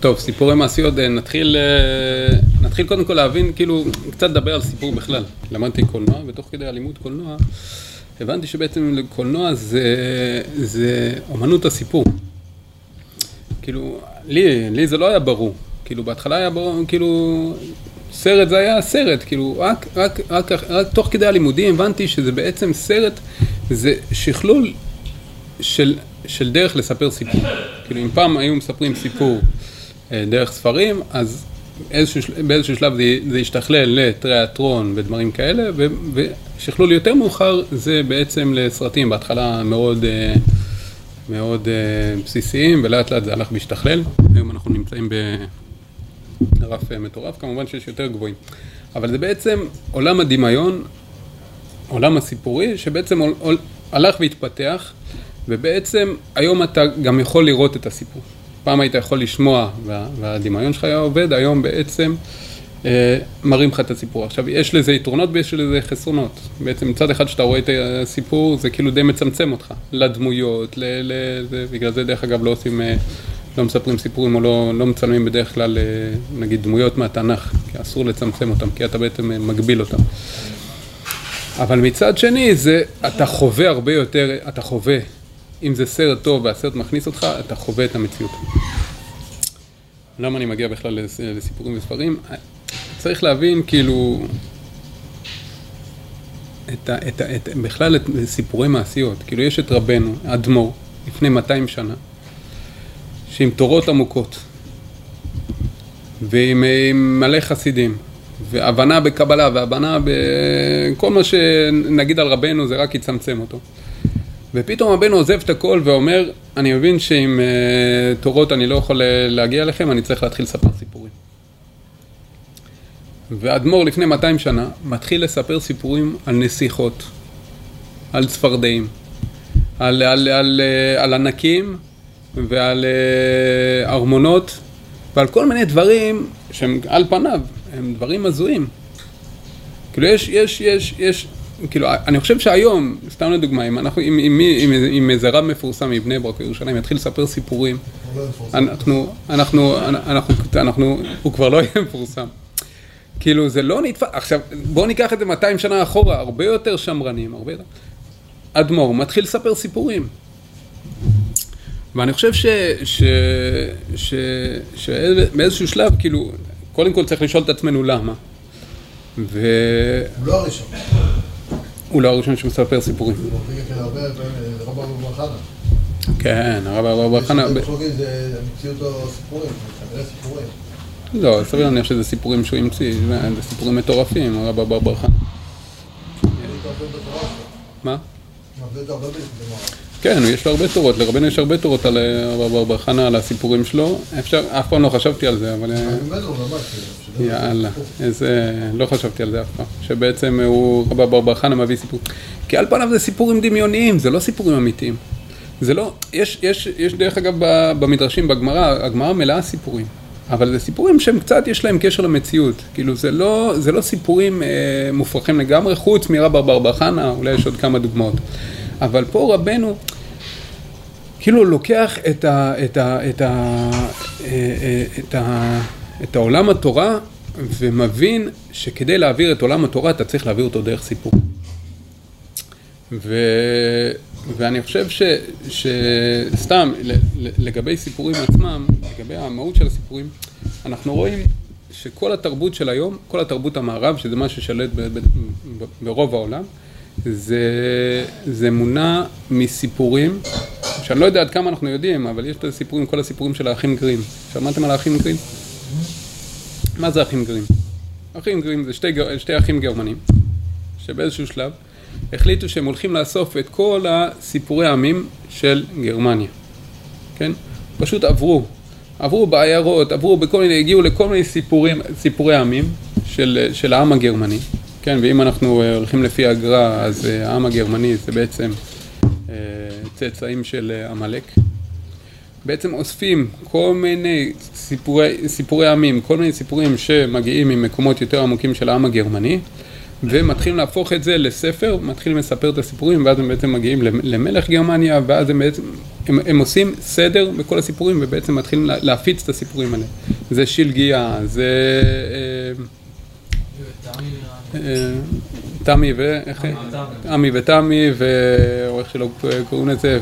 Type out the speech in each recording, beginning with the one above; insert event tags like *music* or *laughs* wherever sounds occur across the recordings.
טוב, סיפורי מעשיות, אה, נתחיל, אה, נתחיל קודם כל להבין, כאילו, קצת לדבר על סיפור בכלל. למדתי קולנוע, ותוך כדי הלימוד קולנוע, הבנתי שבעצם קולנוע זה, זה אומנות הסיפור. כאילו, לי, לי זה לא היה ברור. כאילו, בהתחלה היה ברור, כאילו, סרט זה היה סרט, כאילו, רק, רק, רק, רק, רק תוך כדי הלימודים הבנתי שזה בעצם סרט, זה שכלול של, של דרך לספר סיפור. כאילו, אם פעם היו מספרים סיפור אה, דרך ספרים, אז באיזשהו, באיזשהו שלב זה, זה השתכלל לתיאטרון ודברים כאלה, ו, ושכלול יותר מאוחר זה בעצם לסרטים, בהתחלה מאוד, אה, מאוד אה, בסיסיים, ולאט לאט זה הלך והשתכלל. היום אנחנו נמצאים ברף מטורף, כמובן שיש יותר גבוהים. אבל זה בעצם עולם הדמיון, עולם הסיפורי, שבעצם הלך והתפתח, ובעצם היום אתה גם יכול לראות את הסיפור. פעם היית יכול לשמוע וה, והדמיון שלך היה עובד, היום בעצם אה, מראים לך את הסיפור. עכשיו, יש לזה יתרונות ויש לזה חסרונות. בעצם מצד אחד שאתה רואה את הסיפור, זה כאילו די מצמצם אותך לדמויות, ל, ל, זה, בגלל זה דרך אגב לא עושים, אה, לא מספרים סיפורים או לא, לא מצלמים בדרך כלל, אה, נגיד, דמויות מהתנ"ך, כי אסור לצמצם אותם, כי אתה בעצם אה, מגביל אותם. אבל מצד שני, זה, אתה חווה הרבה יותר, אתה חווה אם זה סרט טוב והסרט מכניס אותך, אתה חווה את המציאות. למה אני מגיע בכלל לסיפורים וספרים? צריך להבין כאילו את ה, את ה, את, בכלל את סיפורי מעשיות. כאילו יש את רבנו, אדמו"ר, לפני 200 שנה, שעם תורות עמוקות ועם מלא חסידים והבנה בקבלה והבנה בכל מה שנגיד על רבנו זה רק יצמצם אותו. ופתאום הבן עוזב את הכל ואומר, אני מבין שעם uh, תורות אני לא יכול אה, להגיע אליכם, אני צריך להתחיל לספר סיפורים. ואדמו"ר לפני 200 שנה מתחיל לספר סיפורים על נסיכות, על צפרדעים, על, על, על, uh, על ענקים ועל ארמונות ועל כל מיני דברים שהם על פניו, הם דברים הזויים. כאילו יש, יש, יש, יש כאילו, אני חושב שהיום, סתם לדוגמה, אם אנחנו, אם, אם, אם, אם איזה רב מפורסם מבני ברק ירושלים יתחיל לספר סיפורים, אנחנו, אנחנו, אנחנו, אנחנו, הוא כבר לא *laughs* יהיה מפורסם. כאילו, זה לא נתפס, עכשיו, בואו ניקח את זה 200 שנה אחורה, הרבה יותר שמרנים, הרבה יותר... אדמו"ר מתחיל לספר סיפורים. ואני חושב ש... ש... ש... שבאיזשהו שלב, כאילו, קודם כל צריך לשאול את עצמנו למה. ו... הוא לא הראשון. הוא לא הראשון שמספר סיפורים. כן, הרב אברהם בר חנה. לא, סביר להניח שזה סיפורים שהוא המציא, זה סיפורים מטורפים, הרב אברהם בר חנה. מה? כן, יש לו הרבה תורות, לרבנו יש הרבה תורות על בר חנה, על הסיפורים שלו. אפשר, אף פעם לא חשבתי על זה, אבל... יאללה, איזה... לא חשבתי על זה אף פעם. שבעצם הוא, רבא בר חנה מביא סיפור. כי על פניו זה סיפורים דמיוניים, זה לא סיפורים אמיתיים. זה לא... יש, יש, יש דרך אגב במדרשים, בגמרא, הגמרא מלאה סיפורים. אבל זה סיפורים שהם קצת, יש להם קשר למציאות. כאילו, זה לא, זה לא סיפורים אה, מופרכים לגמרי, חוץ מרבא בר חנה, אולי יש עוד כמה דוגמאות. אבל פה רבנו... כאילו לוקח את, ה, את, ה, את, ה, אה, אה, את, ה, את העולם התורה ומבין שכדי להעביר את עולם התורה אתה צריך להעביר אותו דרך סיפור. ו, ואני חושב ש, שסתם לגבי סיפורים עצמם, לגבי המהות של הסיפורים, אנחנו רואים שכל התרבות של היום, כל התרבות המערב, שזה מה ששלט ברוב העולם, זה, זה מונע מסיפורים, שאני לא יודע עד כמה אנחנו יודעים, אבל יש את הסיפורים, כל הסיפורים של האחים גרים. שמעתם על האחים גרים? מה זה אחים גרים? אחים גרים זה שתי, שתי אחים גרמנים, שבאיזשהו שלב החליטו שהם הולכים לאסוף את כל הסיפורי העמים של גרמניה, כן? פשוט עברו, עברו בעיירות, עברו בכל מיני, הגיעו לכל מיני סיפורים, סיפורי עמים של, של העם הגרמני, כן? ואם אנחנו אה, הולכים לפי הגר"א, אז אה, העם הגרמני זה בעצם אה, צאצאים של עמלק. בעצם אוספים כל מיני סיפורי, סיפורי עמים, כל מיני סיפורים שמגיעים ממקומות יותר עמוקים של העם הגרמני ומתחילים להפוך את זה לספר, מתחילים לספר את הסיפורים ואז הם בעצם מגיעים למלך גרמניה ואז הם בעצם הם, הם עושים סדר בכל הסיפורים ובעצם מתחילים להפיץ את הסיפורים האלה. זה שלגיה, זה... תמי ו... תמי ותמי, או איך שלא קוראים לזה,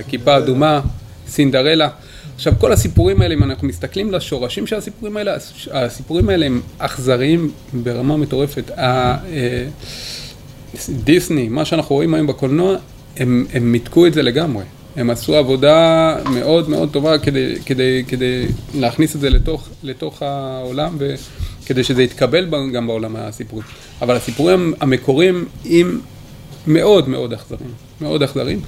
וכיפה אדומה, סינדרלה. עכשיו, כל הסיפורים האלה, אם אנחנו מסתכלים לשורשים של הסיפורים האלה, הסיפורים האלה הם אכזריים ברמה מטורפת. אה, דיסני, מה שאנחנו רואים היום בקולנוע, הם, הם מיתקו את זה לגמרי. הם עשו עבודה מאוד מאוד טובה כדי, כדי, כדי להכניס את זה לתוך, לתוך העולם וכדי שזה יתקבל גם בעולם הסיפורים. אבל הסיפורים המקוריים הם מאוד מאוד אכזריים, מאוד אכזריים.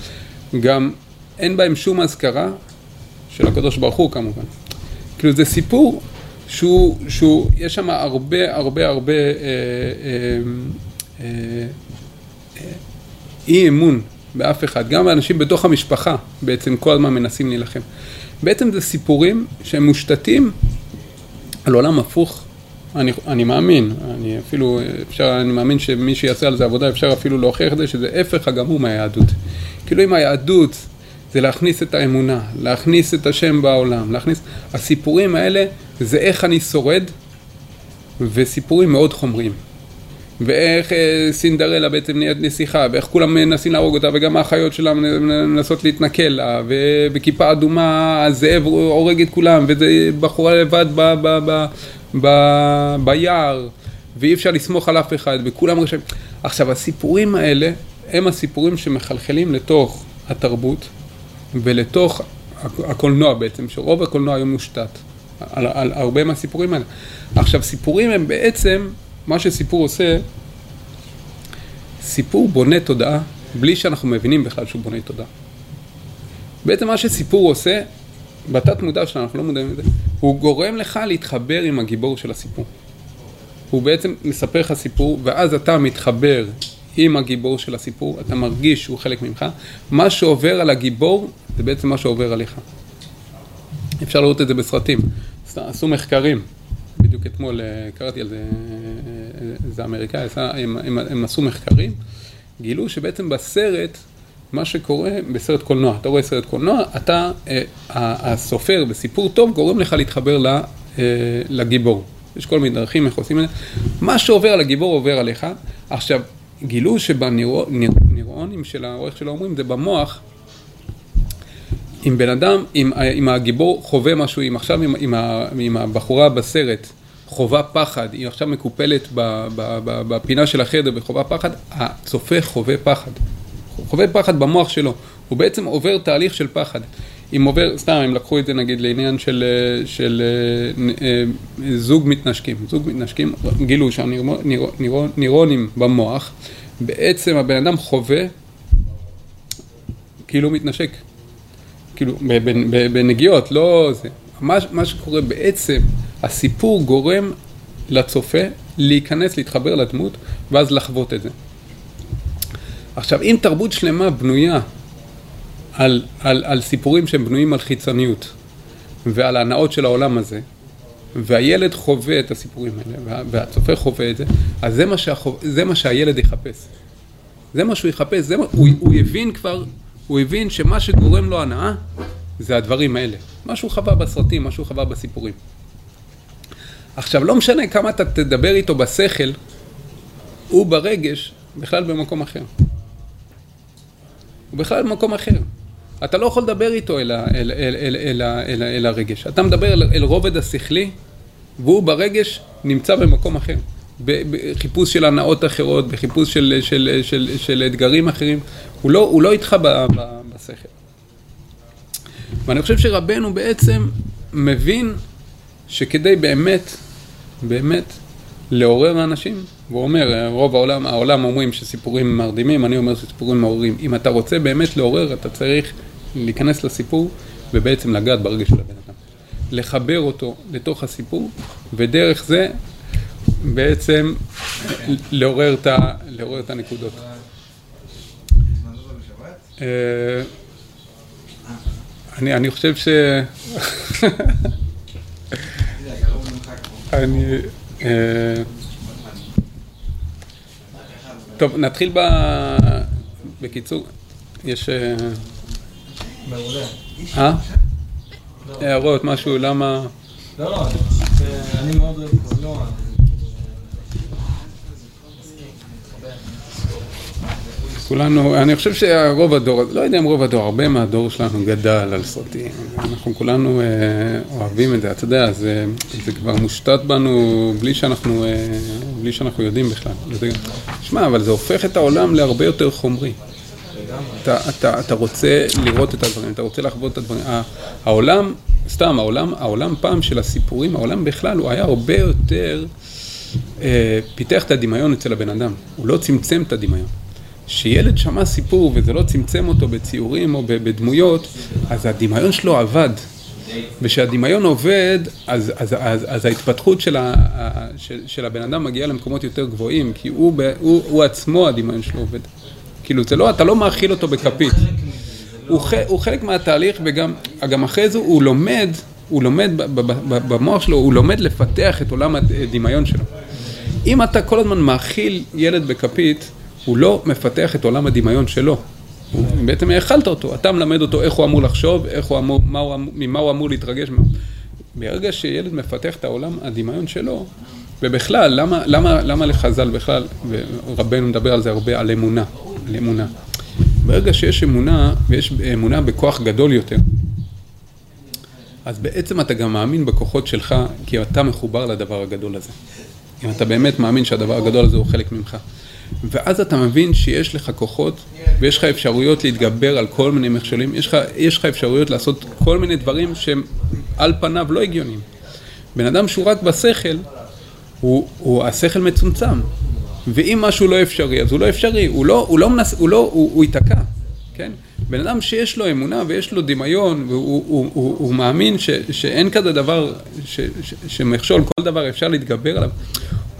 גם אין בהם שום אזכרה של הקדוש ברוך הוא כמובן. כאילו זה סיפור שהוא, שהוא יש שם הרבה הרבה הרבה אה, אה, אה, אה, אי אמון באף אחד, גם האנשים בתוך המשפחה בעצם כל הזמן מנסים להילחם. בעצם זה סיפורים שהם מושתתים על עולם הפוך. אני, אני מאמין, אני אפילו, אפשר, אני מאמין שמי שיעשה על זה עבודה אפשר אפילו להוכיח את זה שזה הפך הגמור מהיהדות. כאילו אם היהדות זה להכניס את האמונה, להכניס את השם בעולם, להכניס... הסיפורים האלה זה איך אני שורד, וסיפורים מאוד חומריים. ואיך אה, סינדרלה בעצם נהיית נסיכה, ואיך כולם מנסים להרוג אותה, וגם האחיות שלה מנסות להתנכל לה, ובכיפה אדומה הזאב הורג את כולם, וזה בחורה לבד ב, ב, ב, ב, ביער, ואי אפשר לסמוך על אף אחד, וכולם רשאים. עכשיו, הסיפורים האלה הם הסיפורים שמחלחלים לתוך התרבות, ולתוך הקולנוע בעצם, שרוב הקולנוע היום מושתת על, על הרבה מהסיפורים האלה. עכשיו, סיפורים הם בעצם, מה שסיפור עושה, סיפור בונה תודעה, בלי שאנחנו מבינים בכלל שהוא בונה תודעה. בעצם מה שסיפור עושה, בתת מודע שלנו, אנחנו לא מודעים לזה, הוא גורם לך להתחבר עם הגיבור של הסיפור. הוא בעצם מספר לך סיפור, ואז אתה מתחבר עם הגיבור של הסיפור, אתה מרגיש שהוא חלק ממך. מה שעובר על הגיבור זה בעצם מה שעובר עליך. אפשר לראות את זה בסרטים. עשו מחקרים, בדיוק אתמול אה, קראתי על זה, איזה אה, אמריקאי, הם, הם, הם עשו מחקרים, גילו שבעצם בסרט, מה שקורה בסרט קולנוע, אתה רואה סרט קולנוע, אתה, אה, הסופר בסיפור טוב גורם לך להתחבר לגיבור. יש כל מיני דרכים איך עושים את זה. מה שעובר על הגיבור עובר עליך. עכשיו, גילו שבנירונים של האורך של האומרים זה במוח, אם בן אדם, אם, אם הגיבור חווה משהו, אם עכשיו אם, אם, אם הבחורה בסרט חווה פחד, היא עכשיו מקופלת בפינה של החדר וחווה פחד, הצופה חווה פחד. חווה פחד במוח שלו, הוא בעצם עובר תהליך של פחד. אם עובר, סתם, אם לקחו את זה נגיד לעניין של, של אה, זוג מתנשקים, זוג מתנשקים, גילו שהנוירונים במוח, בעצם הבן אדם חווה כאילו מתנשק, כאילו בנגיעות, לא זה. מה, מה שקורה בעצם, הסיפור גורם לצופה להיכנס, להתחבר לדמות, ואז לחוות את זה. עכשיו, אם תרבות שלמה בנויה על, על, על סיפורים שהם בנויים על חיצוניות ועל ההנאות של העולם הזה, והילד חווה את הסיפורים האלה, והצופה חווה את זה, אז זה מה, שהחו... זה מה שהילד יחפש. זה מה שהוא יחפש, זה מה... הוא, הוא הבין כבר, הוא הבין שמה שגורם לו הנאה זה הדברים האלה. מה שהוא חווה בסרטים, מה שהוא חווה בסיפורים. עכשיו, לא משנה כמה אתה תדבר איתו בשכל, הוא ברגש בכלל במקום אחר. הוא בכלל במקום אחר. אתה לא יכול לדבר איתו אל, אל, אל, אל, אל, אל, אל הרגש. אתה מדבר אל, אל רובד השכלי, והוא ברגש נמצא במקום אחר. בחיפוש של הנאות אחרות, בחיפוש של, של, של, של, של אתגרים אחרים. הוא לא, הוא לא איתך ב, ב, בשכל. ואני חושב שרבנו בעצם מבין שכדי באמת, באמת לעורר אנשים, והוא אומר, רוב העולם, העולם אומרים שסיפורים מרדימים, אני אומר שסיפורים מעוררים. אם אתה רוצה באמת לעורר, אתה צריך להיכנס לסיפור ובעצם לגעת ברגש של הבן אדם. לחבר אותו לתוך הסיפור, ודרך זה בעצם לעורר את, לעורר את הנקודות. אה, אני, אני חושב ש... *laughs* אני... אה, טוב, נתחיל ב... בקיצור, יש... אה, מעולה. אה? הערות, משהו, למה... לא, לא, אני מאוד אוהב קולנוע. כולנו, אני חושב שרוב הדור, לא יודע אם רוב הדור, הרבה מהדור שלנו גדל על סרטים. אנחנו כולנו אה, אוהבים את זה, אתה יודע, זה, זה כבר מושתת בנו בלי שאנחנו, אה, בלי שאנחנו יודעים בכלל. שמע, אבל זה הופך את העולם להרבה יותר חומרי. אתה, אתה, אתה רוצה לראות את הדברים, אתה רוצה לחוות את הדברים. העולם, סתם, העולם, העולם פעם של הסיפורים, העולם בכלל, הוא היה הרבה יותר, אה, פיתח את הדמיון אצל הבן אדם. הוא לא צמצם את הדמיון. שילד שמע סיפור וזה לא צמצם אותו בציורים או בדמויות, אז הדמיון שלו עבד. וכשהדמיון עובד, אז, אז, אז, אז ההתפתחות של, ה, של, של הבן אדם מגיעה למקומות יותר גבוהים, כי הוא, הוא, הוא עצמו, הדמיון שלו עובד. כאילו, לא, אתה לא מאכיל אותו בכפית. הוא, הוא חלק מהתהליך, וגם גם אחרי זה הוא לומד, הוא לומד במוח שלו, הוא לומד לפתח את עולם הדמיון שלו. אם אתה כל הזמן מאכיל ילד בכפית, הוא לא מפתח את עולם הדמיון שלו. בעצם האכלת אותו, אתה מלמד אותו איך הוא אמור לחשוב, איך הוא אמור, מה הוא, ממה הוא אמור להתרגש. ברגע שילד מפתח את העולם הדמיון שלו, ובכלל, למה, למה, למה לחז"ל בכלל, ורבנו מדבר על זה הרבה, על אמונה, על אמונה. ברגע שיש אמונה, ויש אמונה בכוח גדול יותר, אז בעצם אתה גם מאמין בכוחות שלך, כי אתה מחובר לדבר הגדול הזה. אם אתה באמת מאמין שהדבר הגדול הזה הוא חלק ממך. ואז אתה מבין שיש לך כוחות ויש לך אפשרויות להתגבר על כל מיני מכשולים, יש לך, יש לך אפשרויות לעשות כל מיני דברים שהם על פניו לא הגיוניים. בן אדם שהוא רק בשכל, הוא, הוא, השכל מצומצם, ואם משהו לא אפשרי, אז הוא לא אפשרי, הוא לא, הוא לא מנס... הוא לא, הוא, הוא ייתקע, כן? בן אדם שיש לו אמונה ויש לו דמיון, והוא הוא, הוא, הוא מאמין ש, שאין כזה דבר, ש, ש, שמכשול, כל דבר אפשר להתגבר עליו,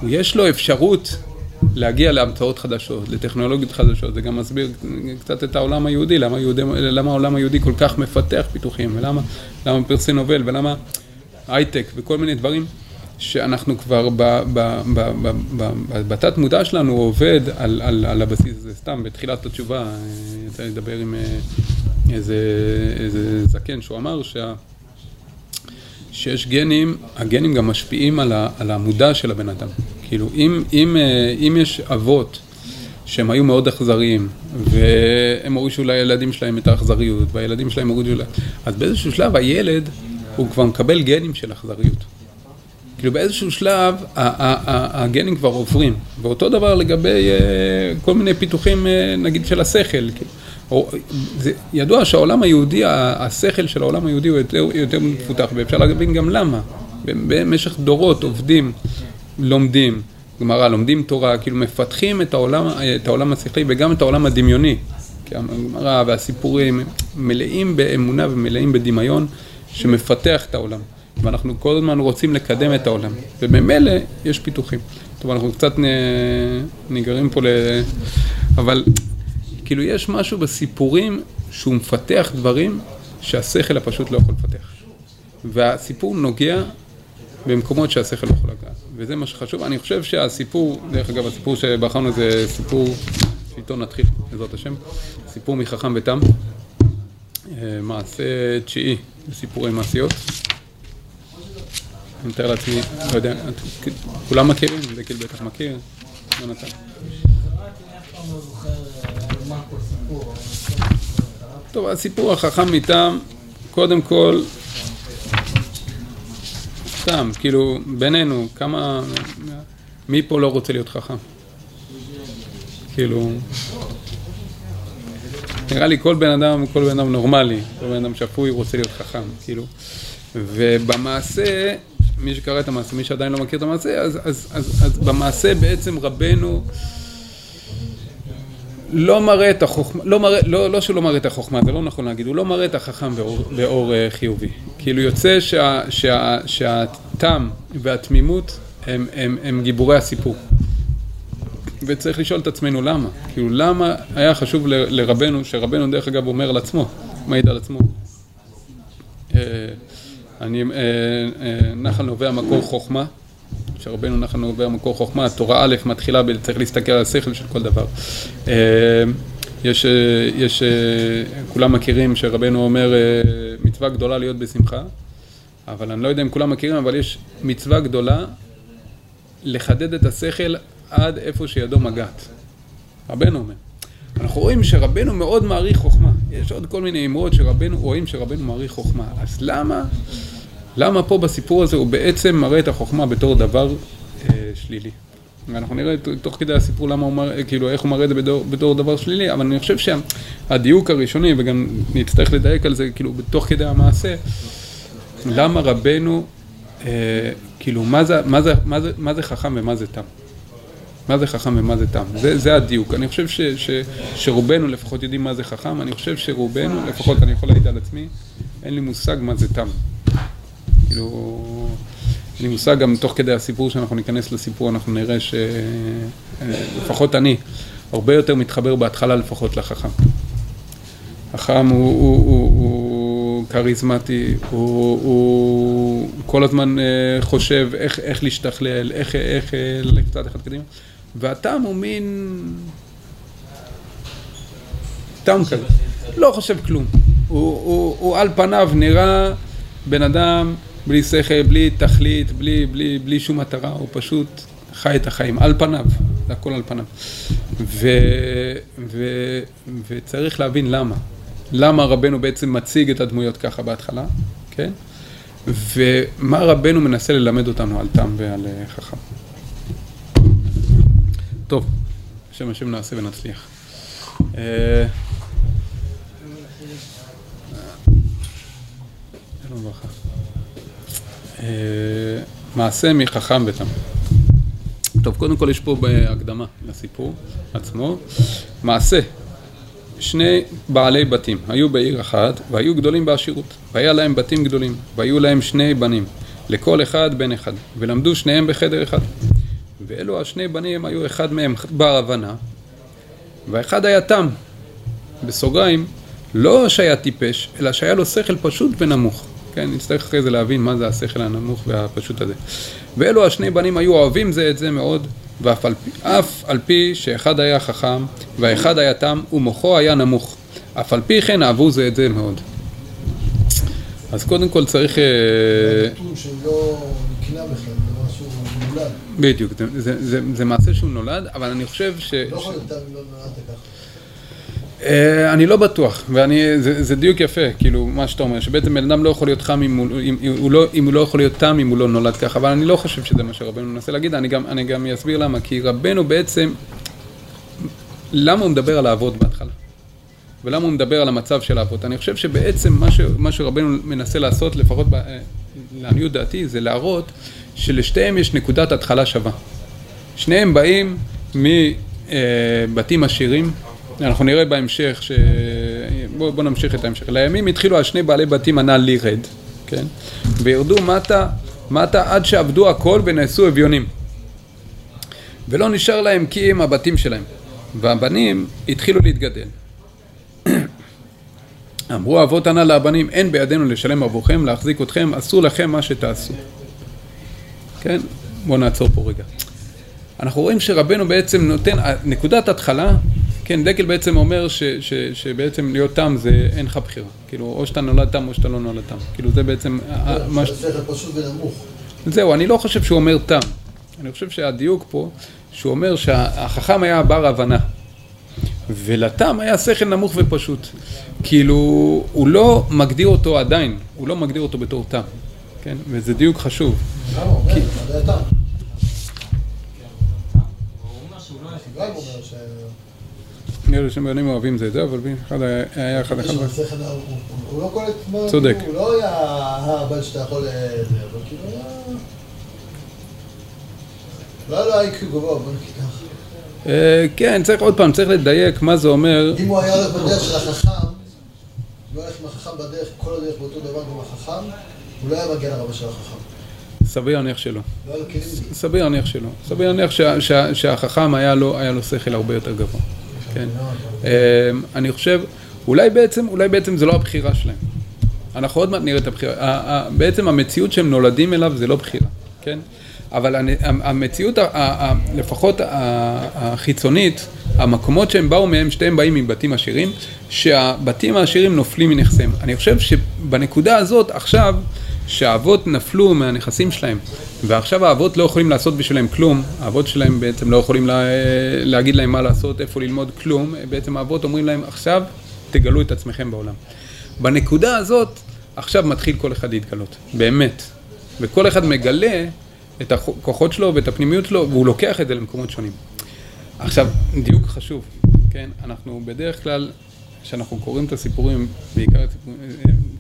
יש לו אפשרות להגיע להמצאות חדשות, לטכנולוגיות חדשות, זה גם מסביר קצת את העולם היהודי, למה, יהודי, למה העולם היהודי כל כך מפתח פיתוחים, ולמה למה פרסי נובל, ולמה הייטק וכל מיני דברים שאנחנו כבר בתת מודע שלנו עובד על, על, על הבסיס הזה, סתם בתחילת התשובה יצא לדבר עם אה, איזה, איזה זקן שהוא אמר שה... שיש גנים, הגנים גם משפיעים על, ה, על המודע של הבן אדם. כאילו, אם, אם, אה, אם יש אבות שהם היו מאוד אכזריים, והם הורישו לילדים שלהם את האכזריות, והילדים שלהם הורישו להם, אז באיזשהו שלב הילד, הוא כבר מקבל גנים של אכזריות. כאילו באיזשהו שלב הגנים כבר עוברים, ואותו דבר לגבי אה, כל מיני פיתוחים אה, נגיד של השכל. זה ידוע שהעולם היהודי, השכל של העולם היהודי הוא יותר, יותר מפותח, ואפשר להבין גם למה. במשך דורות עובדים לומדים גמרא, לומדים תורה, כאילו מפתחים את העולם, את העולם השכלי וגם את העולם הדמיוני. כי הגמרא והסיפורים מלאים באמונה ומלאים בדמיון שמפתח את העולם. ואנחנו כל הזמן רוצים לקדם את העולם, ובמילא יש פיתוחים. טוב, אנחנו קצת ניגרים פה ל... אבל כאילו יש משהו בסיפורים שהוא מפתח דברים שהשכל הפשוט לא יכול לפתח. והסיפור נוגע במקומות שהשכל לא יכול לגעת. וזה מה שחשוב. אני חושב שהסיפור, דרך אגב, הסיפור שבחרנו זה סיפור שאיתו נתחיל, בעזרת השם, סיפור מחכם ותם, אה, מעשה תשיעי בסיפורי מעשיות. אני מתאר לעצמי, לא יודע, כולם מכירים? זה כאילו בטח מכיר, יונתן. טוב, הסיפור החכם מטעם, קודם כל, סתם, כאילו, בינינו, כמה... מי פה לא רוצה להיות חכם? כאילו... נראה לי כל בן אדם, כל בן אדם נורמלי, כל בן אדם שפוי רוצה להיות חכם, כאילו. ובמעשה, מי שקרא את המעשה, מי שעדיין לא מכיר את המעשה, אז, אז, אז, אז במעשה בעצם רבנו לא מראה את החוכמה, לא, מראה, לא, לא שהוא לא מראה את החוכמה, זה לא נכון להגיד, הוא לא מראה את החכם באור, באור uh, חיובי. כאילו יוצא שה, שה, שהתם והתמימות הם, הם, הם גיבורי הסיפור. וצריך לשאול את עצמנו למה. כאילו למה היה חשוב ל, לרבנו, שרבנו דרך אגב אומר על עצמו, מעיד על עצמו. Uh, אני, uh, נחל נובע מקור חוכמה. שרבנו נחל נובע מקור חוכמה, תורה א' מתחילה, צריך להסתכל על השכל של כל דבר. אה, יש, יש, כולם מכירים שרבנו אומר מצווה גדולה להיות בשמחה, אבל אני לא יודע אם כולם מכירים, אבל יש מצווה גדולה לחדד את השכל עד איפה שידו מגעת. רבנו אומר. אנחנו רואים שרבנו מאוד מעריך חוכמה. יש עוד כל מיני אמרות שרבנו, רואים שרבנו מעריך חוכמה. אז למה, למה פה בסיפור הזה הוא בעצם מראה את החוכמה בתור דבר אה, שלילי? ואנחנו נראה תוך כדי הסיפור למה הוא מראה, כאילו איך הוא מראה את זה בתור, בתור דבר שלילי, אבל אני חושב שהדיוק הראשוני, וגם נצטרך לדייק על זה, כאילו בתוך כדי המעשה, למה רבנו, אה, כאילו מה זה, מה, זה, מה, זה, מה זה חכם ומה זה תם? מה זה חכם ומה זה תם. זה, זה הדיוק. אני חושב ש, ש, שרובנו לפחות יודעים מה זה חכם, אני חושב שרובנו, לפחות אני יכול להעיד על עצמי, אין לי מושג מה זה תם. כאילו, אין לי מושג גם תוך כדי הסיפור שאנחנו ניכנס לסיפור, אנחנו נראה שלפחות אני, הרבה יותר מתחבר בהתחלה לפחות לחכם. חכם הוא, הוא, הוא, הוא כריזמטי, הוא, הוא כל הזמן אה, חושב איך, איך להשתכלל, איך, איך ללכת צעד אחד קדימה. והטעם הוא מין... טעם כזה. לא חושב כלום. הוא, הוא, הוא על פניו נראה בן אדם בלי שכל, בלי תכלית, בלי, בלי, בלי שום מטרה, הוא פשוט חי את החיים, על פניו, זה הכל על פניו. ו, ו, וצריך להבין למה. למה רבנו בעצם מציג את הדמויות ככה בהתחלה, כן? ומה רבנו מנסה ללמד אותנו על תם ועל אה, חכם. טוב, בשם השם נעשה ונצליח. אה, אה, מעשה מחכם ותם. טוב, קודם כל יש פה בהקדמה לסיפור עצמו. מעשה, שני בעלי בתים היו בעיר אחת והיו גדולים בעשירות. והיה להם בתים גדולים, והיו להם שני בנים, לכל אחד בן אחד, ולמדו שניהם בחדר אחד. ואלו השני בנים היו אחד מהם בר הבנה והאחד היה תם, בסוגריים, לא שהיה טיפש, אלא שהיה לו שכל פשוט ונמוך. כן, נצטרך אחרי זה להבין מה זה השכל הנמוך והפשוט הזה. ואלו השני בנים היו אוהבים זה את זה מאוד, ואף על פי, אף על פי שאחד היה חכם והאחד היה תם ומוחו היה נמוך. אף על פי כן אהבו זה את זה מאוד. אז קודם כל צריך... זה נתון שלא נקנה בכלל. בדיוק, זה, זה, זה, זה מעשה שהוא נולד, אבל אני חושב ש... לא יכול להיות אם לא נולדת ככה. Uh, אני לא בטוח, וזה דיוק יפה, כאילו, מה שאתה אומר, שבעצם בן אדם לא יכול להיות חם אם הוא, אם, הוא לא, אם הוא לא יכול להיות תם אם הוא לא נולד ככה, אבל אני לא חושב שזה מה שרבנו מנסה להגיד, אני גם, אני גם אסביר למה, כי רבנו בעצם, למה הוא מדבר על האבות בהתחלה? ולמה הוא מדבר על המצב של האבות? אני חושב שבעצם מה, ש, מה שרבנו מנסה לעשות, לפחות אה, לעניות דעתי, זה להראות שלשתיהם יש נקודת התחלה שווה. שניהם באים מבתים עשירים, אנחנו נראה בהמשך, ש... בואו בוא נמשיך את ההמשך. לימים התחילו על שני בעלי בתים הנ"ל לירד, כן? וירדו מטה, מטה עד שעבדו הכל ונעשו אביונים. ולא נשאר להם כי הם הבתים שלהם. והבנים התחילו להתגדל. *clears throat* אמרו אבות הנ"ל לבנים, אין בידינו לשלם עבורכם, להחזיק אתכם, אסור לכם מה שתעשו. כן? בואו נעצור פה רגע. אנחנו רואים שרבנו בעצם נותן, נקודת התחלה, כן, דקל בעצם אומר ש, ש, שבעצם להיות תם זה אין לך בחירה. כאילו, או שאתה נולד תם או שאתה לא נולד תם. כאילו, זה בעצם... מה ש... זה פשוט ונמוך. זהו, אני לא חושב שהוא אומר תם. אני חושב שהדיוק פה, שהוא אומר שהחכם היה בר הבנה. ולתם היה שכל נמוך ופשוט. כאילו, הוא לא מגדיר אותו עדיין, הוא לא מגדיר אותו בתור תם. כן? וזה דיוק חשוב. נראה לי שבנים אוהבים זה את זה, אבל אחד היה אחד אחד. הוא לא קולט מה... צודק. הוא לא היה הבן שאתה יכול... אבל כאילו היה... לא היה לו איי-קיו גבוה, בוא נגיד ככה. כן, צריך עוד פעם, צריך לדייק מה זה אומר. אם הוא היה הולך בדרך של החכם, לא הולך עם החכם בדרך, כל הדרך באותו דבר גם החכם, הוא לא היה מגיע לרמה של החכם. סביר להניח שלא. לא סביר להניח שלא. סביר להניח שהחכם היה לו שכל הרבה יותר גבוה. כן. אמ, אני חושב, אולי בעצם, אולי בעצם זה לא הבחירה שלהם. אנחנו עוד מעט נראה את הבחירה. בעצם המציאות שהם נולדים אליו זה לא בחירה, כן? אבל המציאות, לפחות החיצונית, המקומות שהם באו מהם, שתיהם באים מבתים עשירים, שהבתים העשירים נופלים מנכסיהם. אני חושב שבנקודה הזאת, עכשיו, שהאבות נפלו מהנכסים שלהם, ועכשיו האבות לא יכולים לעשות בשבילם כלום, האבות שלהם בעצם לא יכולים לה, להגיד להם מה לעשות, איפה ללמוד כלום, בעצם האבות אומרים להם, עכשיו תגלו את עצמכם בעולם. בנקודה הזאת, עכשיו מתחיל כל אחד להתגלות, באמת. וכל אחד מגלה את הכוחות שלו ואת הפנימיות שלו, והוא לוקח את זה למקומות שונים. עכשיו, דיוק חשוב, כן? אנחנו בדרך כלל, כשאנחנו קוראים את הסיפורים, בעיקר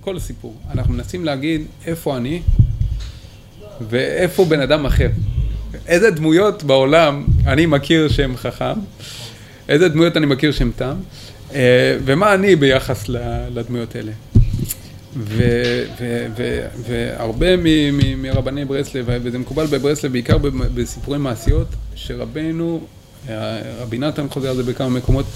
כל סיפור, אנחנו מנסים להגיד איפה אני ואיפה בן אדם אחר. איזה דמויות בעולם אני מכיר שהם חכם, איזה דמויות אני מכיר שהם תם, אה, ומה אני ביחס לדמויות האלה. והרבה מרבני ברסלב, וזה מקובל בברסלב בעיקר בסיפורי מעשיות, שרבנו, רבי נתן חוזר על זה בכמה מקומות,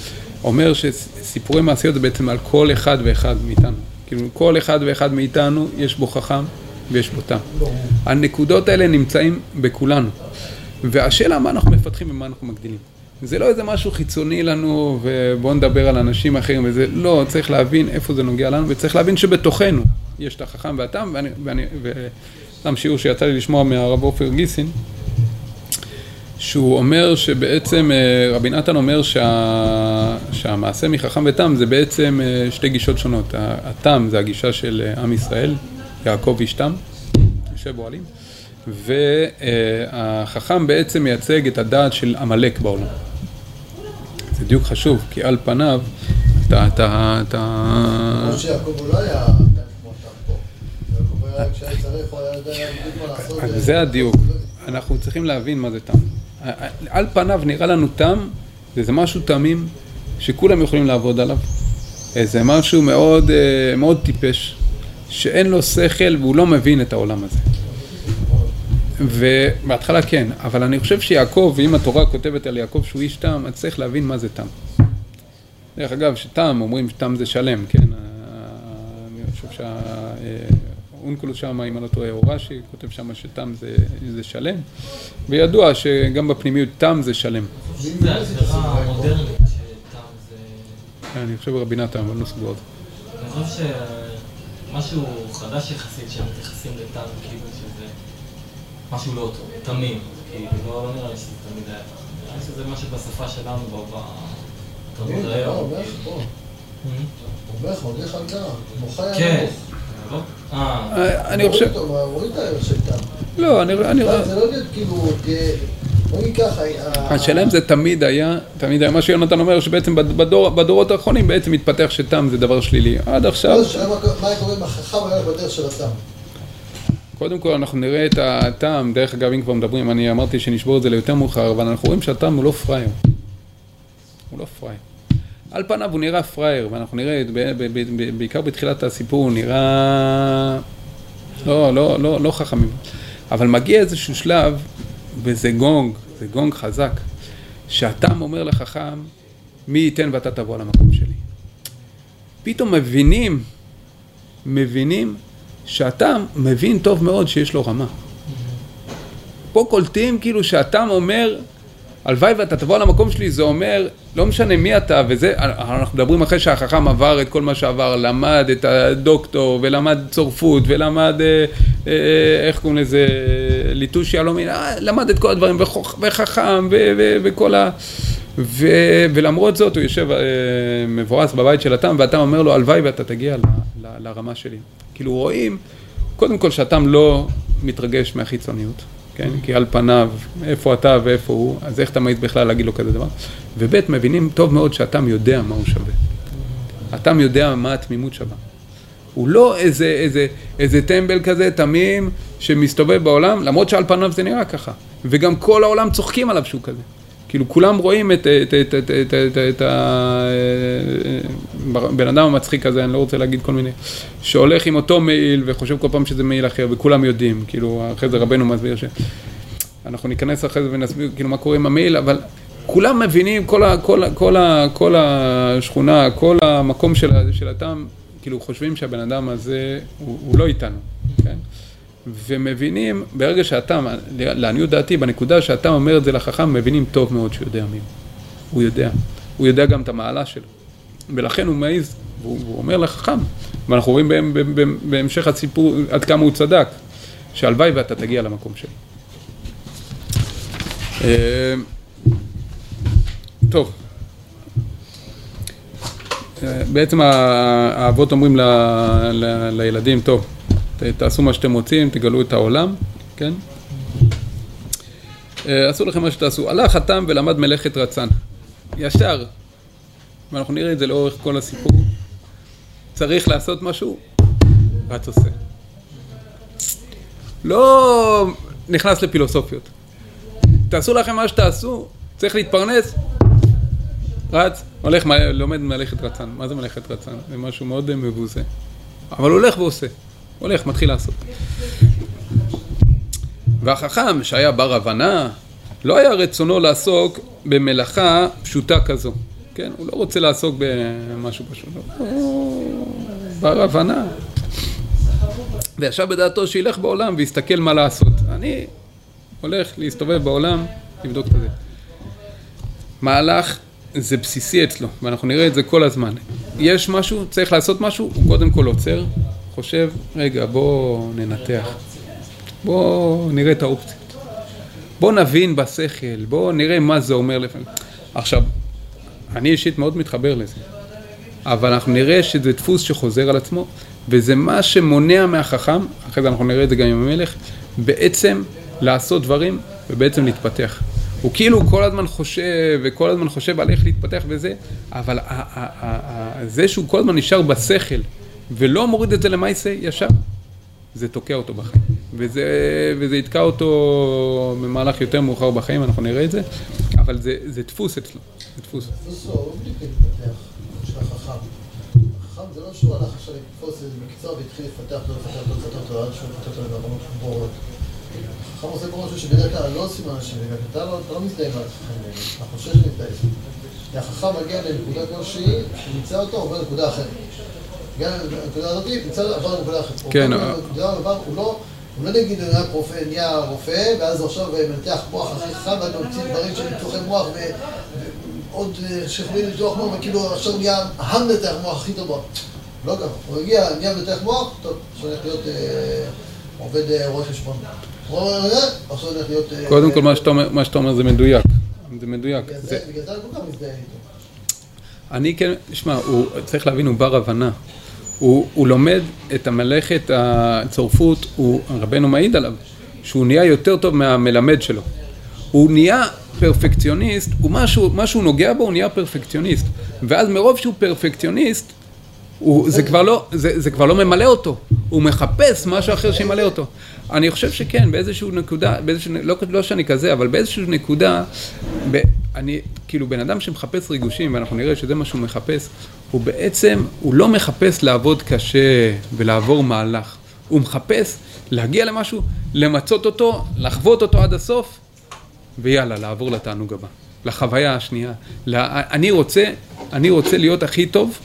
אומר שסיפורי מעשיות זה בעצם על כל אחד ואחד מאיתנו. כאילו כל אחד ואחד מאיתנו יש בו חכם ויש בו טעם. הנקודות האלה נמצאים בכולנו. והשאלה מה אנחנו מפתחים ומה אנחנו מגדילים. זה לא איזה משהו חיצוני לנו ובואו נדבר על אנשים אחרים וזה, לא, צריך להבין איפה זה נוגע לנו וצריך להבין שבתוכנו יש את החכם והטעם ואני, ואני, וסתם שיעור שיצא לי לשמוע מהרב עופר גיסין שהוא אומר שבעצם אה, רבי נתן אומר שה, שהמעשה מחכם ותם זה בעצם אה, שתי גישות שונות התם זה הגישה של אה, עם ישראל, יעקב איש תם, יושב אוהלים והחכם בעצם מייצג את הדעת של עמלק בעולם. זה דיוק חשוב, כי על פניו אתה... אתה... אתה... שיעקב הוא לא היה. זה הדיוק. אנחנו צריכים להבין מה זה תם. על פניו נראה לנו תם, וזה משהו תמים שכולם יכולים לעבוד עליו. זה משהו מאוד, אה, מאוד טיפש, שאין לו שכל והוא לא מבין את העולם הזה. ובהתחלה כן, אבל אני חושב שיעקב, אם התורה כותבת על יעקב שהוא איש תם, אז צריך להבין מה זה תם. דרך אגב, שתם, אומרים שתם זה שלם, כן? אני חושב שהאונקולוס שם, אם אני לא טועה, או רש"י, כותב שם שתם זה, זה שלם, וידוע שגם בפנימיות תם זה שלם. זה... אני חושב רבי נתן, אבל לא סגור על זה. אני חושב שמשהו חדש יחסית שמתייחסים לתם, כאילו שזה... משהו לא טוב, תמים, כאילו, לא נראה לי שזה תמיד היה ככה. נראה לי שזה מה שבשפה שלנו, בתרבות היום. הולך, הולך על דם, מוחה כן. אני חושב... רואים את הערך של דם. לא, אני... זה לא כאילו, בוא נגיד ככה... השאלה אם זה תמיד היה, תמיד היה, מה שיונתן אומר, שבעצם בדורות האחרונים בעצם התפתח שתם זה דבר שלילי. עד עכשיו... מה קורה עם החכם היה בדרך של התם? קודם כל אנחנו נראה את הטעם, דרך אגב אם כבר מדברים, אני אמרתי שנשבור את זה ליותר מאוחר, אבל אנחנו רואים שהטעם הוא לא פראייר. הוא לא פראייר. על פניו הוא נראה פראייר, ואנחנו נראה, בעיקר בתחילת הסיפור הוא נראה לא, לא, לא, לא חכמים. אבל מגיע איזשהו שלב, וזה גונג, זה גונג חזק, שהטעם אומר לחכם, מי ייתן ואתה תבוא למקום שלי. פתאום מבינים, מבינים שהטעם מבין טוב מאוד שיש לו רמה. פה קולטים כאילו שהטעם אומר, הלוואי ואתה תבוא למקום שלי, זה אומר, לא משנה מי אתה, וזה, אנחנו מדברים אחרי שהחכם עבר את כל מה שעבר, למד את הדוקטור, ולמד צורפות, ולמד, אה, אה, איך קוראים לזה, ליטוש יהלומין, אה, למד את כל הדברים, וחכם, וכל ה... ו, ולמרות זאת הוא יושב אה, מבואס בבית של התם, והתם אומר לו, הלוואי ואתה תגיע ל, ל, לרמה שלי. כאילו רואים, קודם כל שהתם לא מתרגש מהחיצוניות, כן? כי על פניו, איפה אתה ואיפה הוא, אז איך אתה מעיד בכלל להגיד לו כזה דבר? וב' מבינים טוב מאוד שהתם יודע מה הוא שווה. התם יודע מה התמימות שווה. הוא לא איזה, איזה, איזה טמבל כזה תמים שמסתובב בעולם, למרות שעל פניו זה נראה ככה. וגם כל העולם צוחקים עליו שהוא כזה. כאילו כולם רואים את, את, את, את, את, את, את הבן אדם המצחיק הזה, אני לא רוצה להגיד כל מיני, שהולך עם אותו מעיל וחושב כל פעם שזה מעיל אחר וכולם יודעים, כאילו אחרי זה רבנו מסביר שאנחנו ניכנס אחרי זה ונסביר כאילו מה קורה עם המעיל, אבל כולם מבינים, כל, ה, כל, ה, כל, ה, כל השכונה, כל המקום של, של הטעם, כאילו חושבים שהבן אדם הזה הוא, הוא לא איתנו, כן? ומבינים, ברגע שאתה, לעניות דעתי, בנקודה שאתה אומר את זה לחכם, מבינים טוב מאוד שהוא יודע מי הוא. הוא יודע. הוא יודע גם את המעלה שלו. ולכן הוא מעז, והוא, והוא אומר לחכם, ואנחנו רואים בהמשך הסיפור עד כמה הוא צדק, שהלוואי ואתה תגיע למקום שלו. אה, טוב, אה, בעצם האבות אומרים ל, ל, לילדים, טוב, תעשו מה שאתם רוצים, תגלו את העולם, כן? אה, עשו לכם מה שתעשו. הלך התם ולמד מלאכת רצן. ישר, ואנחנו נראה את זה לאורך כל הסיפור, צריך לעשות משהו, רץ עושה. לא נכנס לפילוסופיות. תעשו לכם מה שתעשו, צריך להתפרנס, רץ, הולך, לומד מלאכת רצן. מה זה מלאכת רצן? זה משהו מאוד מבוזה. אבל הולך ועושה. הולך, מתחיל לעשות. והחכם, שהיה בר הבנה, לא היה רצונו לעסוק במלאכה פשוטה כזו. כן, הוא לא רוצה לעסוק במשהו פשוט. הוא בר הבנה. וישב בדעתו שילך בעולם ויסתכל מה לעשות. אני הולך להסתובב בעולם, לבדוק את זה. מהלך זה בסיסי אצלו, ואנחנו נראה את זה כל הזמן. יש משהו, צריך לעשות משהו, הוא קודם כל עוצר, חושב, רגע, בואו ננתח. בואו נראה את האופציות. בואו נבין בשכל, בואו נראה מה זה אומר לפעמים. עכשיו, אני אישית מאוד מתחבר לזה, אבל אנחנו נראה שזה דפוס שחוזר על עצמו, וזה מה שמונע מהחכם, אחרי זה אנחנו נראה את זה גם עם המלך, בעצם לעשות דברים ובעצם להתפתח. הוא כאילו כל הזמן חושב, וכל הזמן חושב על איך להתפתח וזה, אבל זה שהוא כל הזמן נשאר בשכל, ולא מוריד את זה למעשה ישר, זה תוקע אותו בחיים. וזה, וזה יתקע אותו במהלך יותר מאוחר בחיים, אנחנו נראה את זה, אבל זה, זה דפוס אצלו, זה דפוס. החכם זה לא שהוא הלך עכשיו לתפוס איזה מקצוע והתחיל לפתח אותו, לפתח אותו, לפתח אותו, עד שהוא לפתח אותו לרמות גבוהות. החכם עושה פה משהו שבדרך כלל לא עושים אנשים, אתה לא מזדהה עם החכם, אתה חושב. כי החכם מגיע לנקודה כלשהי, שנמצא אותו, עובר לנקודה אחרת. הגיע לנקודה הזאת, נמצא עבר לנקודה אחרת. כן. הוא לא... הוא לא נגיד נהיה רופא, נהיה רופא, ואז עכשיו מנתח מוח הכי חכם, ואז ממציא דברים של ניתוחי מוח ועוד שכבים לניתוח מוח, וכאילו עכשיו נהיה המנתח מוח הכי טוב. לא ככה, הוא הגיע, נהיה מנתח מוח, טוב, עכשיו הולך להיות עובד רואה חשבון. קודם כל מה שאתה אומר זה מדויק, זה מדויק. בגלל זה אני כל כך מזדהה איתו. אני כן, שמע, הוא צריך להבין, הוא בר הבנה. הוא, הוא לומד את המלאכת הצורפות, הוא, רבנו מעיד עליו, שהוא נהיה יותר טוב מהמלמד שלו. הוא נהיה פרפקציוניסט, הוא משהו, משהו נוגע בו, הוא נהיה פרפקציוניסט. ואז מרוב שהוא פרפקציוניסט, הוא, זה, כבר לא, זה, זה כבר לא ממלא אותו, הוא מחפש משהו אחר שימלא אותו. אני חושב שכן, באיזשהו נקודה, באיזשהו, לא, לא שאני כזה, אבל באיזשהו נקודה, ב, אני, כאילו בן אדם שמחפש ריגושים, ואנחנו נראה שזה מה שהוא מחפש, הוא בעצם, הוא לא מחפש לעבוד קשה ולעבור מהלך, הוא מחפש להגיע למשהו, למצות אותו, לחוות אותו עד הסוף, ויאללה, לעבור לתענוג הבא, לחוויה השנייה. לה, אני רוצה, אני רוצה להיות הכי טוב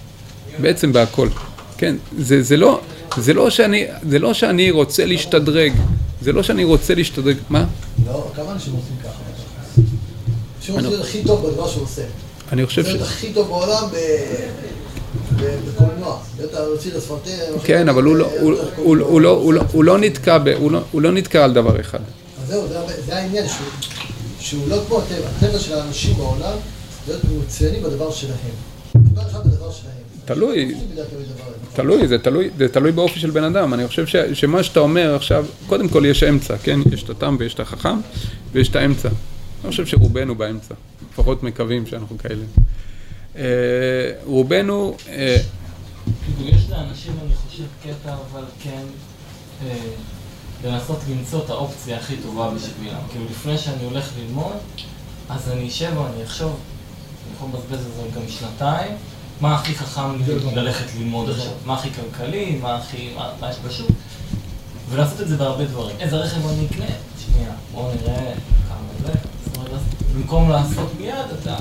בעצם בהכל. כן, זה, זה לא, זה לא שאני, זה לא שאני רוצה להשתדרג, זה לא שאני רוצה להשתדרג, מה? לא, כמה אנשים עושים? שהוא רוצה להיות הכי טוב בדבר שהוא עושה. אני חושב ש... להיות הכי טוב בעולם בקולנוע. כן, אבל הוא לא נתקע על דבר אחד. אז זהו, זה העניין, שהוא לא כמו הטבע. הטבע של האנשים בעולם, להיות מצוינים בדבר שלהם. בדבר. תלוי, תלוי, זה תלוי, זה תלוי באופי של בן אדם. אני חושב ש, שמה שאתה אומר עכשיו, קודם כל יש אמצע, כן? יש את התם ויש את החכם ויש את האמצע. אני חושב שרובנו באמצע, לפחות מקווים שאנחנו כאלה. אה, רובנו... כאילו יש לאנשים, אני חושב, קטע, אבל כן, אה, לנסות למצוא את האופציה הכי טובה בשבילם. כאילו, לפני שאני הולך ללמוד, אז אני אשב ואני אחשוב, אני יכול לבזבז את זה גם שנתיים, מה הכי חכם ללכת ללמוד עכשיו, מה הכי כלכלי, מה הכי, מה יש בשוק, ולעשות את זה בהרבה דברים. איזה רכב אני אקנה? שנייה, בואו נראה כמה זה. במקום לעשות מיד, אתה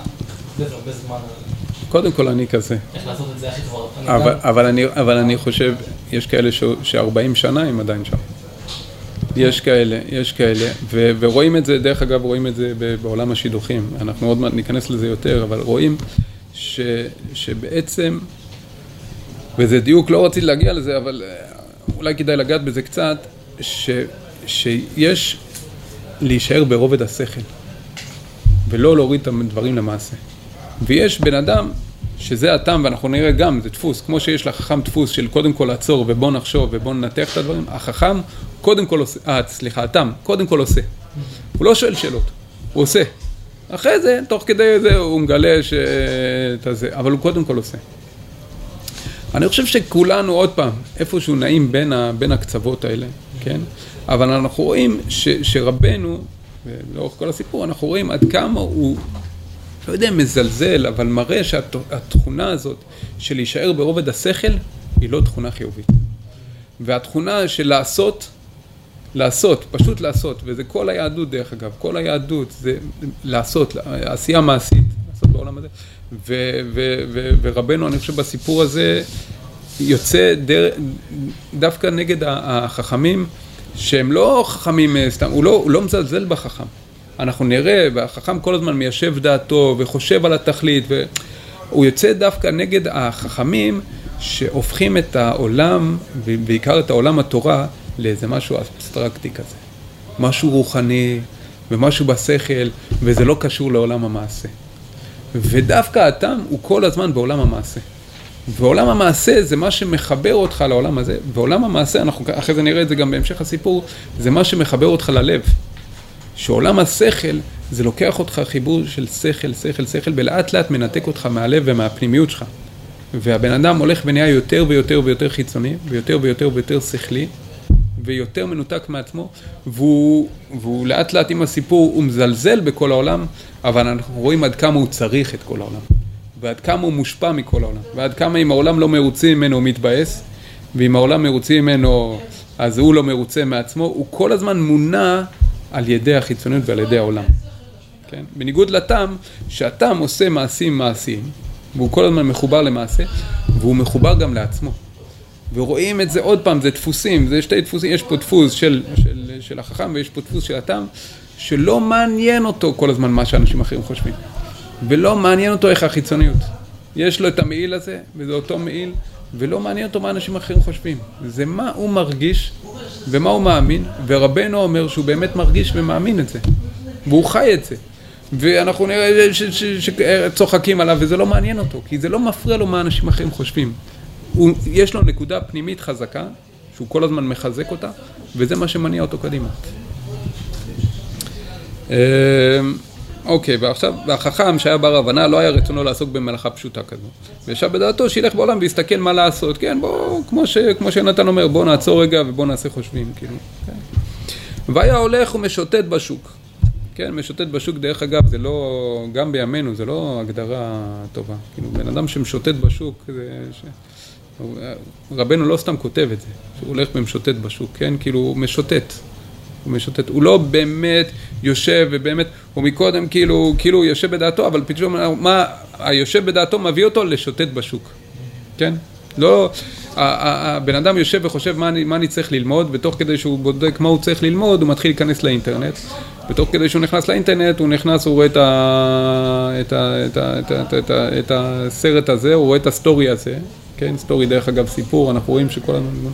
מבזבז הרבה זמן קודם כל אני כזה. איך לעשות את זה הכי כבר? אבל, אני, אבל אני חושב, יש כאלה ש-40 שנה הם עדיין שם. יש כאלה, יש כאלה, ו- ורואים את זה, דרך אגב, רואים את זה בעולם השידוכים, אנחנו עוד מעט ניכנס לזה יותר, אבל רואים ש- שבעצם, וזה דיוק, לא רציתי להגיע לזה, אבל אה, אולי כדאי לגעת בזה קצת, ש- שיש להישאר ברובד השכל, ולא להוריד את הדברים למעשה. ויש בן אדם שזה הטעם, ואנחנו נראה גם, זה דפוס, כמו שיש לחכם דפוס של קודם כל לעצור ובוא נחשוב ובוא ננתח את הדברים, החכם קודם כל עושה, אה, סליחה, הטעם, קודם כל עושה. הוא לא שואל שאלות, הוא עושה. אחרי זה, תוך כדי זה, הוא מגלה שאת הזה, אבל הוא קודם כל עושה. אני חושב שכולנו, עוד פעם, איפשהו נעים בין, ה, בין הקצוות האלה, כן? אבל אנחנו רואים ש, שרבנו, לאורך כל הסיפור, אנחנו רואים עד כמה הוא לא יודע, מזלזל, אבל מראה שהתכונה הזאת של להישאר ברובד השכל היא לא תכונה חיובית. והתכונה של לעשות, לעשות, פשוט לעשות, וזה כל היהדות דרך אגב, כל היהדות זה לעשות, עשייה מעשית, לעשות בעולם הזה. ו- ו- ו- ורבנו, אני חושב בסיפור הזה, יוצא דר, דווקא נגד החכמים, שהם לא חכמים אה, סתם, הוא לא, הוא לא מזלזל בחכם. אנחנו נראה, והחכם כל הזמן מיישב דעתו וחושב על התכלית, והוא יוצא דווקא נגד החכמים שהופכים את העולם, ובעיקר את העולם התורה, לאיזה משהו אבסטרקטי כזה. משהו רוחני ומשהו בשכל, וזה לא קשור לעולם המעשה. ודווקא הטעם הוא כל הזמן בעולם המעשה. ועולם המעשה זה מה שמחבר אותך לעולם הזה, ועולם המעשה, אנחנו אחרי זה נראה את זה גם בהמשך הסיפור, זה מה שמחבר אותך ללב. שעולם השכל זה לוקח אותך חיבור של שכל, שכל, שכל, ולאט לאט מנתק אותך מהלב ומהפנימיות שלך. והבן אדם הולך ונהיה יותר ויותר ויותר חיצוני, ויותר ויותר ויותר שכלי, ויותר מנותק מעצמו, והוא, והוא לאט לאט עם הסיפור, הוא מזלזל בכל העולם, אבל אנחנו רואים עד כמה הוא צריך את כל העולם, ועד כמה הוא מושפע מכל העולם, ועד כמה אם העולם לא מרוצה ממנו הוא מתבאס, ואם העולם מרוצה ממנו אז הוא לא מרוצה מעצמו, הוא כל הזמן מונע על ידי החיצוניות ועל ידי העולם. כן? בניגוד לטעם, שהטעם עושה מעשים מעשיים, והוא כל הזמן מחובר למעשה, והוא מחובר גם לעצמו. ורואים את זה עוד פעם, זה דפוסים, זה שתי דפוסים, יש פה דפוס של, של, של החכם ויש פה דפוס של הטעם, שלא מעניין אותו כל הזמן מה שאנשים אחרים חושבים. ולא מעניין אותו איך החיצוניות. יש לו את המעיל הזה, וזה אותו מעיל, ולא מעניין אותו מה אנשים אחרים חושבים. זה מה הוא מרגיש ומה הוא מאמין, ורבנו אומר שהוא באמת מרגיש ומאמין את זה, והוא חי את זה. ואנחנו נראה שצוחקים עליו וזה לא מעניין אותו, כי זה לא מפריע לו מה אנשים אחרים חושבים. הוא, יש לו נקודה פנימית חזקה, שהוא כל הזמן מחזק אותה, וזה מה שמניע אותו קדימה. אוקיי, ועכשיו, והחכם שהיה בר הבנה לא היה רצונו לעסוק במלאכה פשוטה כזו. וישב בדעתו שילך בעולם ויסתכל מה לעשות, כן, בוא, כמו, כמו שנתן אומר, בוא נעצור רגע ובוא נעשה חושבים, כאילו, כן. והיה הולך ומשוטט בשוק. כן, משוטט בשוק, דרך אגב, זה לא, גם בימינו, זה לא הגדרה טובה. כאילו, בן אדם שמשוטט בשוק, זה... ש... רבנו לא סתם כותב את זה, שהוא הולך ומשוטט בשוק, כן? כאילו, הוא משוטט. הוא משוטט. הוא לא באמת יושב ובאמת, הוא מקודם כאילו, כאילו הוא יושב בדעתו, אבל פתאום מה היושב בדעתו מביא אותו לשוטט בשוק, כן? לא, הבן אדם יושב וחושב מה אני, מה אני צריך ללמוד, ותוך כדי שהוא בודק מה הוא צריך ללמוד, הוא מתחיל להיכנס לאינטרנט. ותוך כדי שהוא נכנס לאינטרנט, הוא נכנס, הוא רואה את, הסרט הזה, הוא רואה את הסטורי הזה, כן? story דרך אגב סיפור, אנחנו רואים שכל הזמן...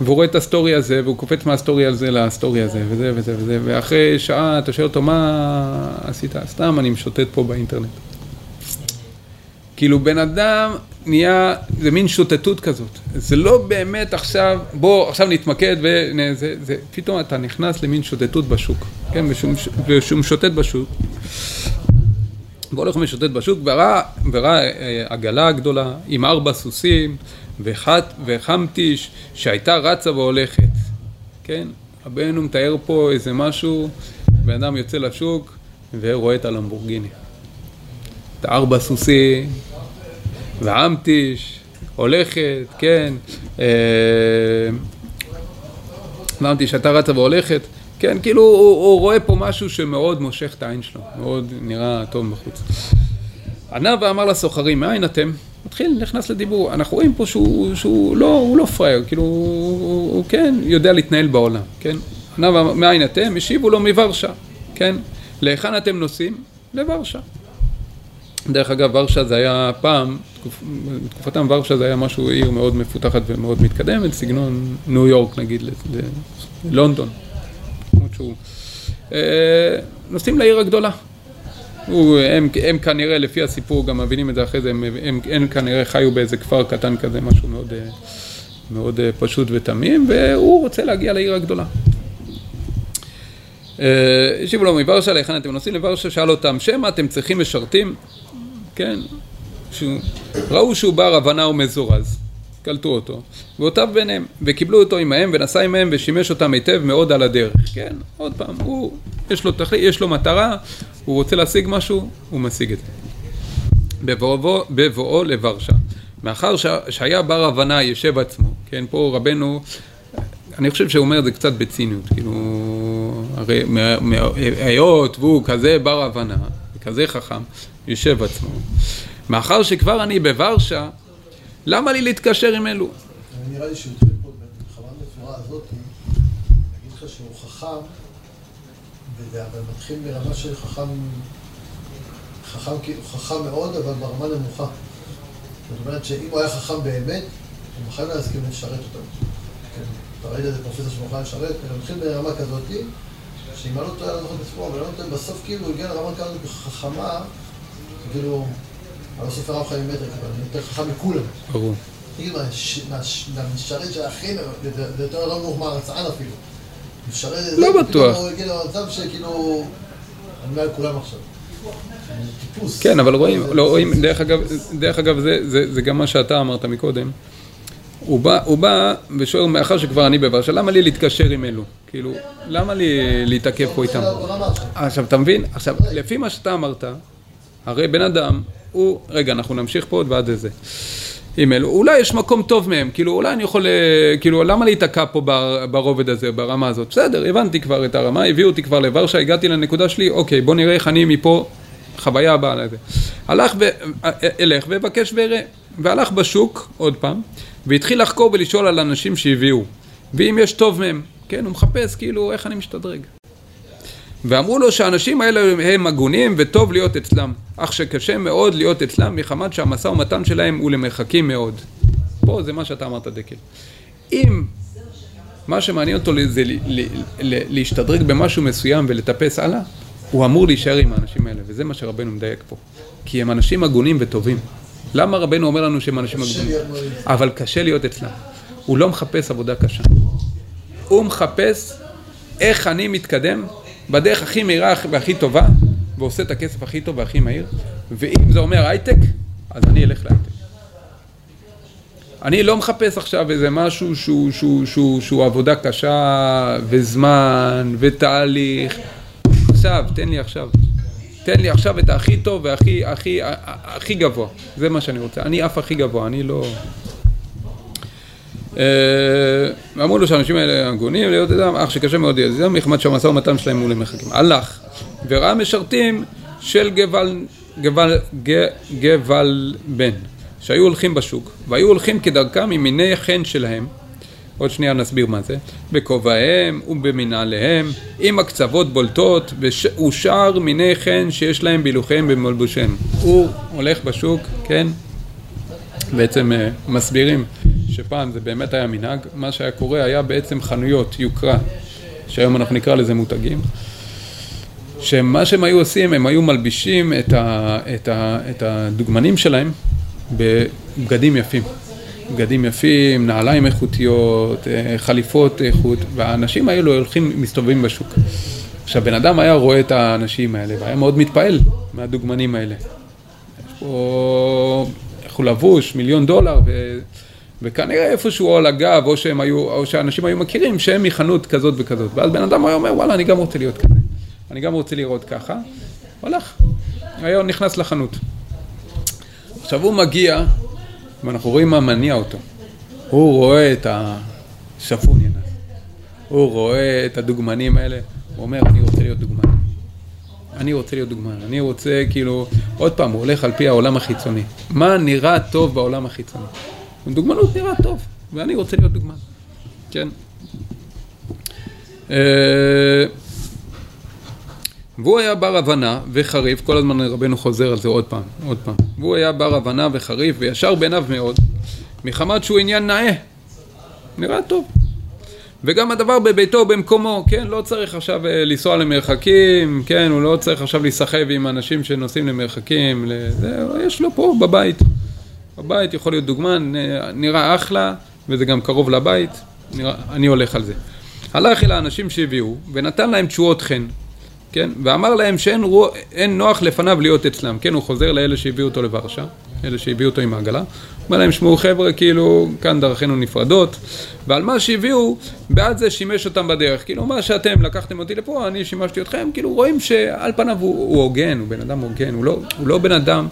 והוא רואה את הסטורי הזה, והוא קופץ מהסטורי הזה לסטורי הזה, וזה וזה וזה, ואחרי שעה אתה שואל אותו, מה עשית? סתם, אני משוטט פה באינטרנט. כאילו בן אדם נהיה, זה מין שוטטות כזאת. זה לא באמת עכשיו, בוא עכשיו נתמקד וזה, זה, פתאום אתה נכנס למין שוטטות בשוק, כן, ושהוא משוטט בשוק. והוא הולך ומשוטט בשוק, וראה, וראה אה, עגלה גדולה עם ארבע סוסים, וחמטיש שהייתה רצה והולכת, כן? רבנו מתאר פה איזה משהו, בן אדם יוצא לשוק ורואה את הלמבורגיני. את הארבע סוסים, והמטיש, הולכת, כן, והמטיש הייתה רצה והולכת, כן, כאילו הוא, הוא רואה פה משהו שמאוד מושך את העין שלו, מאוד נראה טוב בחוץ. ענה ואמר לסוחרים, מאין אתם? מתחיל, נכנס לדיבור. אנחנו רואים פה שהוא, שהוא לא, הוא לא פראייר, כאילו, הוא, הוא, כן יודע להתנהל בעולם, כן? מאין אתם? השיבו לו מוורשה, כן? להיכן אתם נוסעים? לוורשה. דרך אגב, ורשה זה היה פעם, בתקופתם ורשה זה היה משהו, עיר מאוד מפותחת ומאוד מתקדמת, סגנון ניו יורק נגיד, ללונדון. אה, נוסעים לעיר הגדולה. הוא, הם, הם כנראה, לפי הסיפור, גם מבינים את זה אחרי זה, הם, הם, הם כנראה חיו באיזה כפר קטן כזה, משהו מאוד, אה, מאוד אה, פשוט ותמים, והוא רוצה להגיע לעיר הגדולה. השיבו לו מוורשה, להיכן אתם נוסעים לוורשה, שאל אותם, שמא אתם צריכים משרתים? כן, ראו שהוא בר הבנה ומזורז, קלטו אותו, ואותיו ביניהם, וקיבלו אותו עמהם, ונסע עמהם, ושימש אותם היטב מאוד על הדרך. כן, עוד פעם, הוא, יש לו תכלית, יש לו מטרה, הוא רוצה להשיג משהו, הוא משיג את זה. בבואו, בבואו לוורשה. מאחר שהיה בר הבנה יושב עצמו, כן, פה רבנו, אני חושב שהוא אומר את זה קצת בציניות, כאילו, הרי היות והוא כזה בר הבנה, כזה חכם, יושב עצמו. מאחר שכבר אני בוורשה, למה לי להתקשר עם אלו? נראה לי שהוא התחיל פה בכוונה בצורה הזאת, להגיד לך שהוא חכם, אבל מתחיל ברמה של חכם, חכם, חכם מאוד, אבל ברמה נמוכה. זאת אומרת שאם הוא היה חכם באמת, הוא מוכן להסכים לשרת אותנו. כן, אתה ראית איזה פרופסור שמוכן לשרת, הוא מתחיל ברמה כזאת, שאם אני לא טועה, אני לא זוכר בצפור, אבל אני לא בסוף כאילו הוא הגיע לרמה כזאת חכמה, כאילו, לא סופר אף חיים מטר, אבל אני יותר חכם מכולם. ברור. כאילו, מהמשרת של הכי, זה יותר לא נמוך מהרצען אפילו. משרת, לא בטוח. הוא הגיע למצב שכאילו, אני מעל כולם עכשיו. טיפוס. כן, אבל רואים, לא, רואים, דרך אגב, דרך אגב זה, זה, זה גם מה שאתה אמרת מקודם. הוא בא, הוא בא ושואל, מאחר שכבר אני בוורשה, למה לי להתקשר עם אלו? כאילו, למה לי להתעכב פה איתם? עכשיו, אתה מבין? עכשיו, לפי מה שאתה אמרת, הרי בן אדם, הוא, רגע, אנחנו נמשיך פה עוד ועד איזה. עם אלו, אולי יש מקום טוב מהם, כאילו אולי אני יכול, אה, כאילו למה להיתקע פה ברובד הזה, ברמה הזאת? בסדר, הבנתי כבר את הרמה, הביאו אותי כבר לוורשה, הגעתי לנקודה שלי, אוקיי, בוא נראה איך אני מפה, חוויה הבאה לזה. הלך ו... אה, אלך ואבקש ואראה, והלך בשוק, עוד פעם, והתחיל לחקור ולשאול על אנשים שהביאו, ואם יש טוב מהם, כן, הוא מחפש כאילו איך אני משתדרג. ואמרו לו שהאנשים האלה הם הגונים וטוב להיות אצלם, אך שקשה מאוד להיות אצלם מחמת שהמשא ומתן שלהם הוא למרחקים מאוד. פה זה מה שאתה אמרת דקל. אם מה שמעניין אותו זה להשתדרג במשהו מסוים ולטפס הלאה, הוא אמור להישאר עם האנשים האלה, וזה מה שרבנו מדייק פה. כי הם אנשים הגונים וטובים. למה רבנו אומר לנו שהם אנשים הגונים? אבל קשה להיות אצלם. הוא לא מחפש עבודה קשה. הוא מחפש איך אני מתקדם בדרך הכי מהירה והכי טובה, ועושה את הכסף הכי טוב והכי מהיר, ואם זה אומר הייטק, אז אני אלך להייטק. אני לא מחפש עכשיו איזה משהו שהוא, שהוא, שהוא, שהוא עבודה קשה וזמן ותהליך. עכשיו, תן לי עכשיו. תן לי עכשיו את הכי טוב והכי הכי, הכי גבוה. זה מה שאני רוצה. אני אף הכי גבוה, אני לא... אה, אמרו לו שהאנשים האלה הגונים להיות אדם, אך שקשה מאוד להיות אדם, מחמת שהמשא ומתן שלהם מול המחכים. הלך וראה משרתים של גבל, גבל, גבל בן, שהיו הולכים בשוק, והיו הולכים כדרכם עם מיני חן שלהם, עוד שנייה נסביר מה זה, בכובעיהם ובמנהליהם, עם הקצוות בולטות, ושאר מיני חן שיש להם בהילוכיהם במלבושיהם. הוא הולך בשוק, כן, בעצם אה, מסבירים שפעם זה באמת היה מנהג, מה שהיה קורה היה בעצם חנויות יוקרה, שהיום אנחנו נקרא לזה מותגים, שמה שהם היו עושים, הם היו מלבישים את, ה, את, ה, את הדוגמנים שלהם בבגדים יפים. בגדים יפים, נעליים איכותיות, אה, חליפות איכות, והאנשים האלו הולכים, מסתובבים בשוק. עכשיו, בן אדם היה רואה את האנשים האלה, והיה מאוד מתפעל מהדוגמנים האלה. יש פה, איך הוא לבוש, מיליון דולר, ו... וכנראה איפשהו על הגב, או שהם היו, או שאנשים היו מכירים שהם מחנות כזאת וכזאת. ואז בן אדם היה אומר, וואלה, אני גם רוצה להיות כזה. אני גם רוצה לראות ככה. הלך. היה נכנס לחנות. עכשיו הוא מגיע, ואנחנו רואים מה מניע אותו. הוא רואה את השפון ינס. הוא רואה את הדוגמנים האלה. הוא אומר, אני רוצה להיות דוגמן. אני רוצה להיות דוגמן. אני רוצה, כאילו, עוד פעם, הוא הולך על פי העולם החיצוני. מה נראה טוב בעולם החיצוני? דוגמנות נראה טוב, ואני רוצה להיות דוגמן, כן? והוא היה בר הבנה וחריף, כל הזמן רבנו חוזר על זה עוד פעם, עוד פעם. והוא היה בר הבנה וחריף וישר בעיניו מאוד, מחמת שהוא עניין נאה. נראה טוב. וגם הדבר בביתו במקומו, כן, לא צריך עכשיו אה, לנסוע למרחקים, כן, הוא לא צריך עכשיו להיסחב עם אנשים שנוסעים למרחקים, לזה, יש לו פה בבית. בבית יכול להיות דוגמה, נראה אחלה, וזה גם קרוב לבית, נראה, אני הולך על זה. הלך אל האנשים שהביאו, ונתן להם תשואות חן, כן, ואמר להם שאין רוח, נוח לפניו להיות אצלם, כן, הוא חוזר לאלה שהביאו אותו לוורשה, אלה שהביאו אותו עם העגלה, אומר להם, שמעו חבר'ה, כאילו, כאן דרכינו נפרדות, ועל מה שהביאו, בעד זה שימש אותם בדרך. כאילו, מה שאתם לקחתם אותי לפה, אני שימשתי אתכם, כאילו, רואים שעל פניו הוא, הוא הוגן, הוא בן אדם הוגן, הוא לא, הוא לא בן אדם,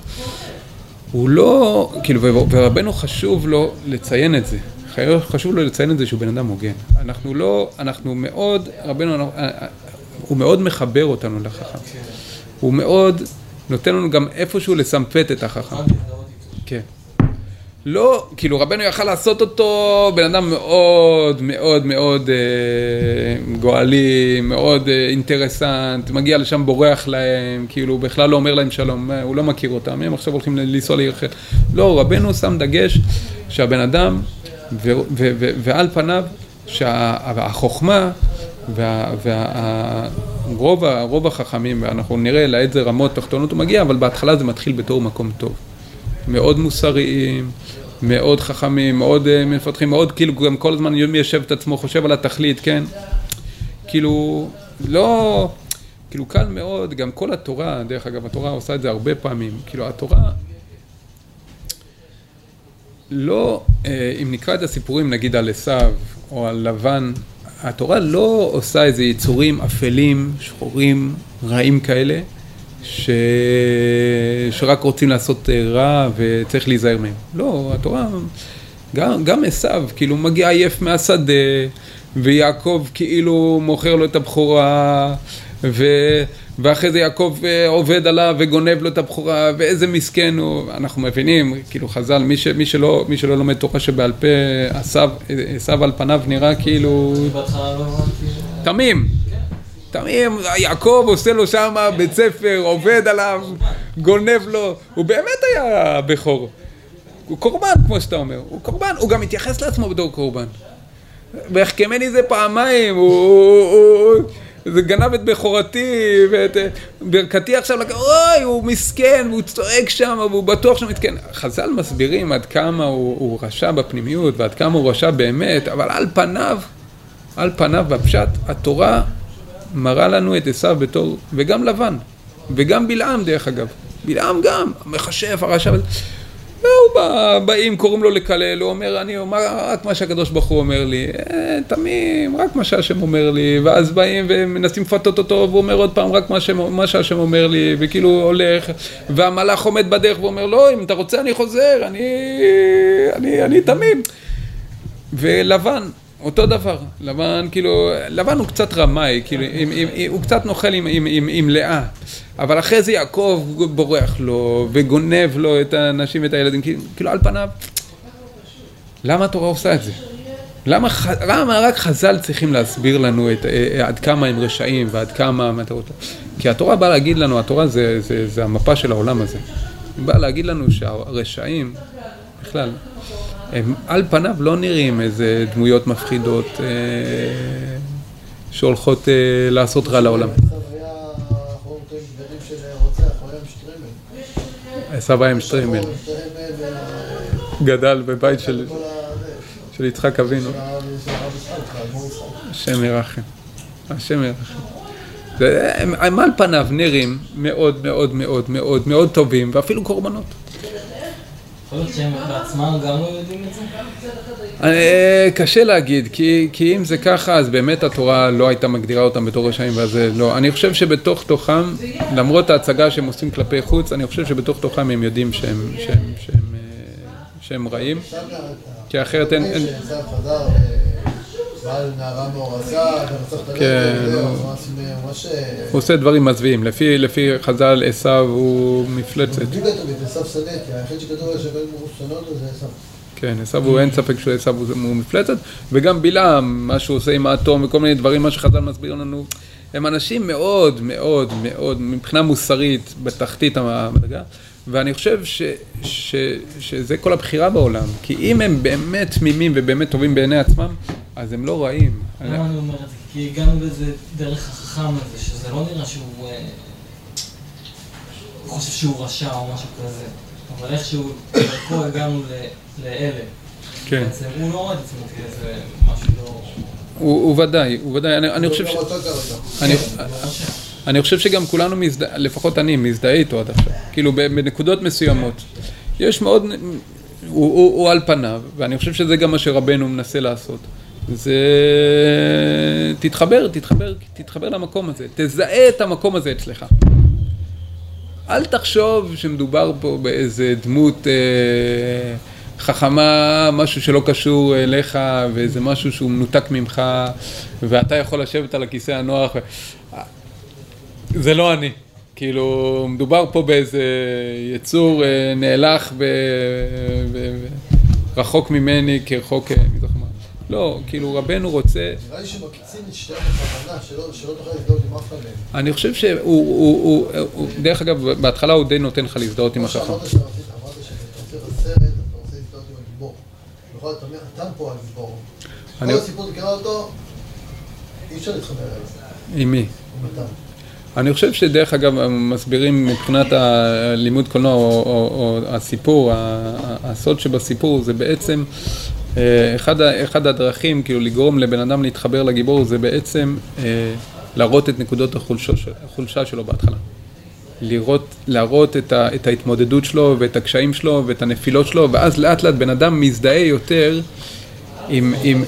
הוא לא, כאילו, ורבנו חשוב לו לציין את זה. חשוב לו לציין את זה שהוא בן אדם הוגן. אנחנו לא, אנחנו מאוד, רבנו, הוא מאוד מחבר אותנו לחכם. הוא מאוד נותן לנו גם איפשהו לסמפת את החכם. לא, כאילו רבנו יכל לעשות אותו בן אדם מאוד מאוד מאוד אה, גואלי, מאוד אה, אינטרסנט, מגיע לשם בורח להם, כאילו בכלל לא אומר להם שלום, אה, הוא לא מכיר אותם, הם עכשיו הולכים לנסוע לעיר אחרת. לא, רבנו שם דגש שהבן אדם, ו, ו, ו, ועל פניו, שהחוכמה והרוב וה, החכמים, ואנחנו נראה לאיזה רמות תחתונות הוא מגיע, אבל בהתחלה זה מתחיל בתור מקום טוב. מאוד מוסריים, מאוד חכמים, מאוד uh, מפתחים, מאוד כאילו גם כל הזמן מי יושב את עצמו, חושב על התכלית, כן? כאילו, לא, כאילו קל מאוד, גם כל התורה, דרך אגב, התורה עושה את זה הרבה פעמים, כאילו התורה, לא, uh, אם נקרא את הסיפורים נגיד על עשיו או על לבן, התורה לא עושה איזה יצורים אפלים, שחורים, רעים כאלה, ש... שרק רוצים לעשות אה, רע וצריך להיזהר מהם. לא, התורה, גם, גם עשיו, כאילו מגיע עייף מהשדה, ויעקב כאילו מוכר לו את הבכורה, ו... ואחרי זה יעקב אה, עובד עליו וגונב לו את הבכורה, ואיזה מסכן הוא, אנחנו מבינים, כאילו חז"ל, מי, ש, מי, שלא, מי שלא לומד תורה שבעל פה, עשיו על פניו נראה כאילו... תמים. תמים, יעקב עושה לו שם בית ספר, עובד עליו, גונב לו, הוא באמת היה בכור. הוא קורבן, כמו שאתה אומר, הוא קורבן, הוא גם מתייחס לעצמו בתור קורבן. והחכמני זה פעמיים, הוא... הוא, הוא זה גנב את בכורתי ואת ברכתי עכשיו, אוי, הוא מסכן, והוא צועק שם, והוא בטוח שהוא מתקן. חז"ל מסבירים עד כמה הוא, הוא רשע בפנימיות ועד כמה הוא רשע באמת, אבל על פניו, על פניו בפשט, התורה מראה לנו את עשיו בתור, וגם לבן, וגם בלעם דרך אגב. בלעם גם, המכשף, הרשע. והוא בא, באים, קוראים לו לקלל, הוא אומר, אני אומר רק מה שהקדוש ברוך הוא אומר לי, אה, תמים, רק מה שהשם אומר לי, ואז באים ומנסים לפתות אותו, והוא אומר עוד פעם, רק מה, מה שהשם אומר לי, וכאילו הולך, והמלאך עומד בדרך ואומר, לא, אם אתה רוצה אני חוזר, אני, אני, אני תמים. ולבן, אותו דבר, לבן כאילו, לבן הוא קצת רמאי, כאילו, עם, עם, עם, הוא קצת נוכל עם, עם, עם, עם לאה, אבל אחרי זה יעקב בורח לו וגונב לו את האנשים ואת הילדים, כאילו, על פניו, למה התורה עושה את זה? למה, למה רק חז"ל צריכים להסביר לנו את, אה, עד כמה הם רשעים ועד כמה מטרות? כי התורה באה להגיד לנו, התורה זה, זה, זה המפה של העולם הזה. היא באה להגיד לנו שהרשעים, בכלל, הם על פניו לא נראים איזה דמויות מפחידות אה, שהולכות אה, לעשות רע לעולם. עשו היה עם שטריימל. גדל בבית של יצחק אבינו. השם ירחם. השם ירחם. הם על פניו נראים מאוד מאוד מאוד מאוד מאוד טובים ואפילו קורבנות. יכול להיות שהם בעצמם גם לא יודעים את זה? קשה להגיד, כי, כי אם זה ככה, אז באמת התורה לא הייתה מגדירה אותם בתור רשעים, ואז לא. אני חושב שבתוך תוכם, למרות ההצגה שהם עושים כלפי חוץ, אני חושב שבתוך תוכם הם יודעים שהם, שהם, שהם, שהם, אה, שהם רעים, כי אחרת אין... אין... בעל נערה מאורסה, כן, הוא עושה דברים מזוויעים, לפי חז"ל עשו הוא מפלצת. בדיוק כתוב, עשו שנא, כי היחיד שכתוב שווה מרוסנות זה עשו. כן, עשו הוא אין ספק שעשו הוא מפלצת, וגם בלעם, מה שהוא עושה עם האטום וכל מיני דברים, מה שחז"ל מסביר לנו, הם אנשים מאוד מאוד מאוד, מבחינה מוסרית, בתחתית המדרגה, ואני חושב ש, ש, שזה כל הבחירה בעולם, כי אם הם באמת תמימים ובאמת טובים בעיני עצמם, אז הם לא רעים. למה אני אומר את זה? כי הגענו לזה דרך החכם הזה, שזה לא נראה שהוא... אה, חושב שהוא רשע או משהו כזה, אבל איכשהו, דרכו הגענו לאלה. כן. בעצם הוא לא רואה את עצמו כאיזה משהו לא... הוא ודאי, הוא ודאי, אני חושב ש... אני חושב שגם כולנו, לפחות אני, מזדהה איתו עד עכשיו. כאילו בנקודות מסוימות. יש מאוד, הוא על פניו, ואני חושב שזה גם מה שרבנו מנסה לעשות. זה... תתחבר, תתחבר, תתחבר למקום הזה. תזהה את המקום הזה אצלך. אל תחשוב שמדובר פה באיזה דמות אה, חכמה, משהו שלא קשור אליך, ואיזה משהו שהוא מנותק ממך, ואתה יכול לשבת על הכיסא הנוח. זה לא אני. כאילו, מדובר פה באיזה יצור אה, נאלח ורחוק ממני כרחוק אה, לא, כאילו רבנו רוצה... נראה לי שמקיצים את שתיהם בכוונה, שלא תוכל להזדהות עם אף אחד מהם. אני חושב שהוא, דרך אגב, בהתחלה הוא די נותן לך להזדהות עם החכם. אמרת שאתה רוצה בסרט, אתה רוצה להזדהות עם הגיבור. בכל זאת, אתה פה הגיבור. כל הסיפור תקרא אותו, אי אפשר להתחבר אליו. עם מי? אני חושב שדרך אגב, מסבירים מבחינת הלימוד קולנוע או הסיפור, הסוד שבסיפור זה בעצם אחד, אחד הדרכים כאילו לגרום לבן אדם להתחבר לגיבור זה בעצם אה, להראות את נקודות החולשה, החולשה שלו בהתחלה. לראות, להראות את, ה, את ההתמודדות שלו ואת הקשיים שלו ואת הנפילות שלו ואז לאט לאט בן אדם מזדהה יותר עם... עם...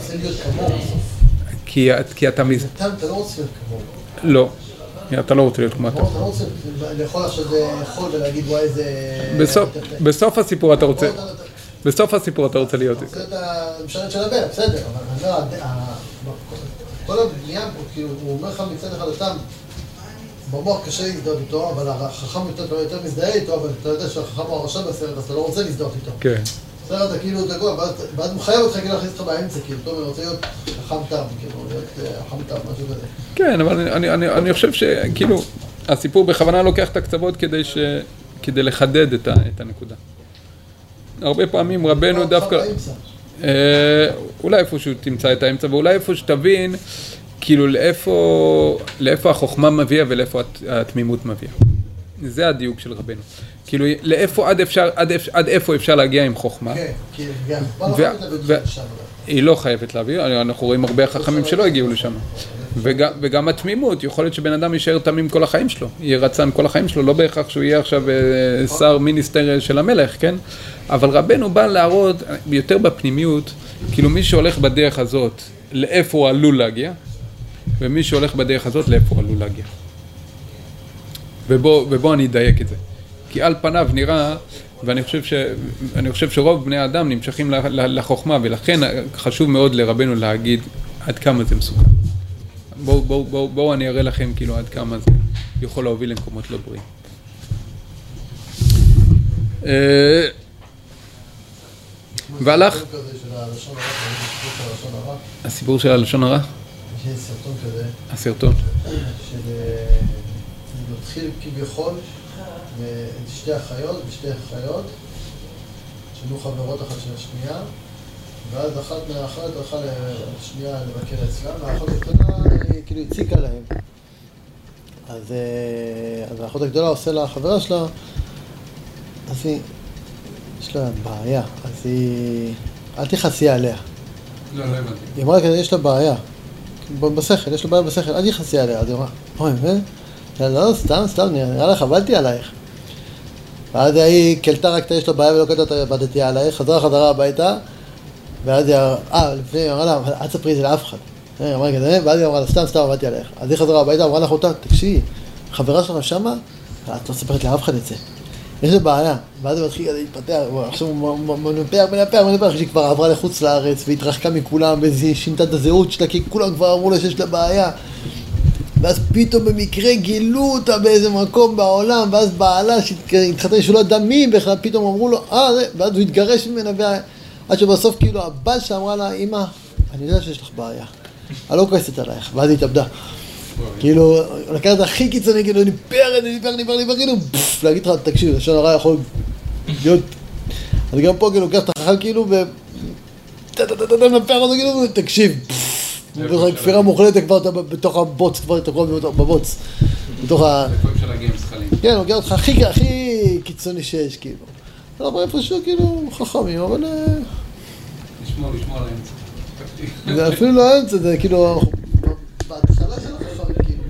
כי, כי אתה מזדהה... אתה לא רוצה להיות כמוהו. לא. אתה לא רוצה להיות כמו אתה. אתה לא רוצה לאכול עכשיו לאכול ולהגיד וואי איזה... בסוף הסיפור אתה רוצה... בסוף הסיפור אתה רוצה להיות. אתה רוצה את המשרת של הבן, בסדר, אבל אומר, כל הבנייה פה, כאילו, הוא אומר לך מצד אחד אותם, במוח קשה להזדהות איתו, אבל החכם יותר מזדהה איתו, אבל אתה יודע שהחכם הוא הרשע בסרט, אז אתה לא רוצה להזדהות איתו. כן. בסדר, אתה כאילו תגוע, ואז הוא מחייב אותך כאילו להכניס אותך באמצע, כאילו, טוב, אני רוצה להיות חכם תם, כאילו, להיות אה, חכם תם, משהו כזה. כן, אבל אני חושב שכאילו, הסיפור בכוונה לוקח את הקצוות כדי לחדד את הנקודה. הרבה פעמים רבנו דווקא... אה, אולי איפשהו תמצא את האמצע, ואולי איפה שתבין, כאילו לאיפה, לאיפה החוכמה מביאה ולאיפה התמימות מביאה. זה הדיוק של רבנו. כאילו, לאיפה עד, אפשר, עד, עד איפה אפשר להגיע עם חוכמה. כן, כי גם, היא לא חייבת להביא, אנחנו רואים הרבה חכמים שלא הגיעו לשם. וגם, וגם התמימות, יכול להיות שבן אדם יישאר תמים כל החיים שלו, יהיה רצן כל החיים שלו, לא בהכרח שהוא יהיה עכשיו אה, שר מיניסטר של המלך, כן? אבל רבנו בא להראות יותר בפנימיות, כאילו מי שהולך בדרך הזאת, לאיפה הוא עלול להגיע, ומי שהולך בדרך הזאת, לאיפה הוא עלול להגיע. ובוא, ובוא אני אדייק את זה. כי על פניו נראה, ואני חושב, ש, חושב שרוב בני האדם נמשכים לחוכמה, ולכן חשוב מאוד לרבנו להגיד עד כמה זה מסוכן. בואו בוא, בוא, בוא אני אראה לכם כאילו עד כמה זה יכול להוביל למקומות לא בריאים. אה, והלך... הסיפור של הלשון הרע? יש סרטון כזה. הסרטון. שמתחיל כביכול שתי אחיות ושתי אחיות שהיו חברות אחת של השנייה ואז אחת מהאחיות הלכה לשנייה לבקר אצלה והאחות הקטנה כאילו הציקה להם אז, אז האחות הגדולה עושה לה חברה שלה אז היא יש לה בעיה, אז היא... אל תכעסי עליה. לא, לא הבנתי. היא אמרה יש לה בעיה. בשכל, יש לה בעיה בשכל, אל תכעסי עליה. אז היא אמרה, אוי, באמת? לא, לא, סתם, סתם, נראה לך, עבדתי עלייך. ואז היא קלטה רק את יש לה בעיה ולא קלטה את עבדתי עלייך, חזרה חזרה הביתה, ואז היא אמרה, אה, לפני, היא אמרה לה, אל תספרי את זה לאף אחד. היא אמרה כזה, ואז היא אמרה לה, סתם, סתם עבדתי עלייך. אז היא חזרה הביתה, אמרה לאחותה, תקשיבי, חברה שלך שמה, את לא מספרת לאף אחד את זה. יש לו בעיה, ואז הוא מתחיל להתפתח, עכשיו הוא מנפח, מנפח, מנפח, שהיא כבר עברה לחוץ לארץ והתרחקה מכולם, והיא שינתה את הזהות שלה, כי כולם כבר אמרו לה שיש לה בעיה. ואז פתאום במקרה גילו אותה באיזה מקום בעולם, ואז בעלה שהתחתן שלא ידע מי בכלל, פתאום אמרו לו, אה, ואז הוא התגרש ממנה, עד שבסוף כאילו הבת שלה אמרה לה, אמא, אני יודע שיש לך בעיה, אני לא כועסת עלייך, ואז היא התאבדה. כאילו, לקח את הכי קיצוני, כאילו, ניפר, ניפר, ניפר, ניפר, כאילו, להגיד לך, תקשיב, לשון הרע יכול להיות... אז גם פה, כאילו, לוקח את החכם, כאילו, ו... מנפח אותו, כאילו, תקשיב. כפירה מוחלטת כבר אתה בתוך הבוץ, כבר אתה הכל בבוץ. בתוך ה... כן, לוקח אותך הכי קיצוני שיש, כאילו. אבל איפשהו, כאילו, חכמים, אבל... לשמור, לשמור על האמצע. זה אפילו לא האמצע, זה כאילו... בהתחלה של החכם, כאילו,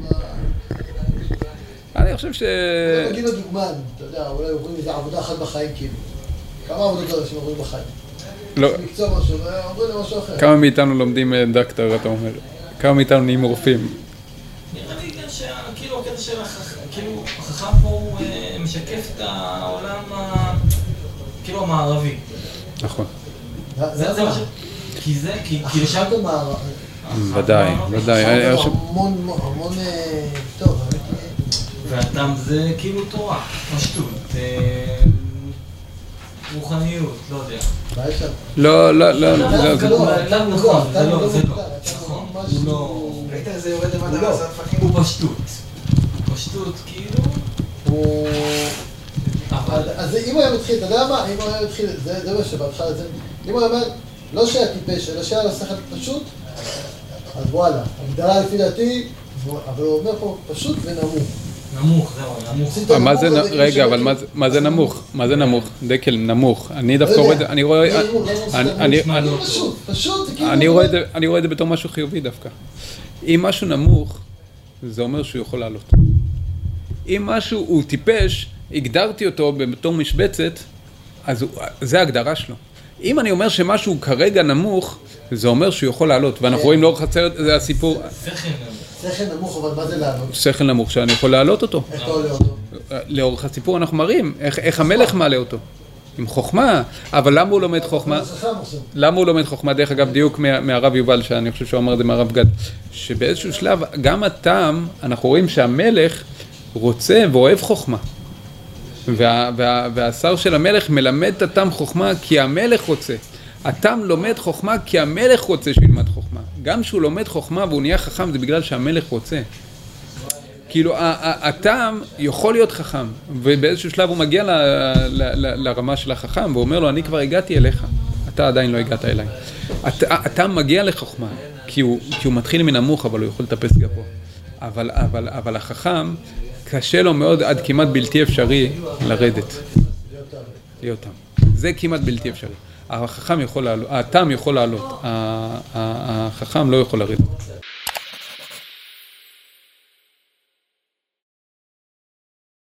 אני חושב ש... זה כאילו דוגמן, אתה יודע, אולי עוברים איזה עבודה אחת בחיים, כאילו. כמה עבודות אנשים עוברים בחיים? לא. מקצוע משהו, ועוברים למשהו אחר. כמה מאיתנו לומדים אה, דקטור, אתה אומר? כמה מאיתנו נהיים רופאים? נראה לי גם שכאילו הקטע של החכם, כאילו החכם פה הוא אה, משקף את העולם. כאילו המערבי. נכון. זה זה מה ש... כי זה, כי המערב. ודאי, ודאי. המון, המון, אה, טוב. והתם זה כאילו תורה, פשטות, אה, רוחניות, לא יודע. לא, לא, לא, לא, זה- לא, לא, נכון, זה לא, זה לא לא. נכון, הוא לא... ראית איזה יורד למטה לא. פאקינג? הוא פשטות. פשטות, כאילו... הוא... אבל... אז אם הוא היה מתחיל, אתה יודע מה? אם הוא היה מתחיל, זה מה שבהתחלה זה... אם הוא אומר, לא שהיה טיפש, אלא שהיה לו שכל פשוט, אז וואלה, הגדרה לפי דעתי, אבל הוא אומר פה פשוט ונמוך. נמוך, זהו, נמוך. רגע, אבל מה זה- נמוך? מה זה נמוך? דקל, נמוך. אני דווקא לא רואה. את זה, אני רואה... לא, לא, אני- רואה את זה- אני רואה את זה בתור משהו חיובי דווקא. אם משהו נמוך, זה אומר שהוא יכול לעלות. אם משהו הוא טיפש, הגדרתי אותו בתור משבצת, אז זה ההגדרה שלו. אם אני אומר שמשהו כרגע נמוך, זה אומר שהוא יכול לעלות. ואנחנו. רואים לאורך הסרט, זה הסיפור, שכל נמוך. שכל נמוך, אבל מה זה לענות? שכל נמוך שאני יכול להעלות אותו. איך אתה עולה אותו? לאורך הסיפור אנחנו מראים איך, המלך מעלה אותו. עם חוכמה, אבל למה הוא לומד חוכמה? למה הוא לומד חוכמה? דרך אגב, דיוק מה- מהרב יובל, שאני חושב שהוא אמר את זה מהרב גד, שבאיזשהו שלב, גם הטעם, אנחנו רואים שהמלך רוצה ואוהב חוכמה. וה, וה, והשר של המלך מלמד את הטעם חוכמה כי המלך רוצה. הטעם לומד חוכמה כי המלך רוצה שהוא ילמד חוכמה. גם כשהוא לומד חוכמה והוא נהיה חכם זה בגלל שהמלך רוצה. כאילו, ה- ה- הטעם יכול להיות חכם, ובאיזשהו שלב הוא מגיע ל, ל, ל, לרמה של החכם, והוא אומר לו, אני כבר הגעתי אליך, אתה עדיין לא הגעת אליי. הטעם מגיע לחוכמה, כי הוא, כי הוא מתחיל מנמוך, אבל הוא יכול לטפס גבוה. אבל, אבל, אבל החכם, קשה לו מאוד עד כמעט בלתי אפשרי לרדת, להיות תם. זה כמעט בלתי אפשרי. החכם יכול לעלות, הטעם יכול לעלות, החכם לא יכול לרדת.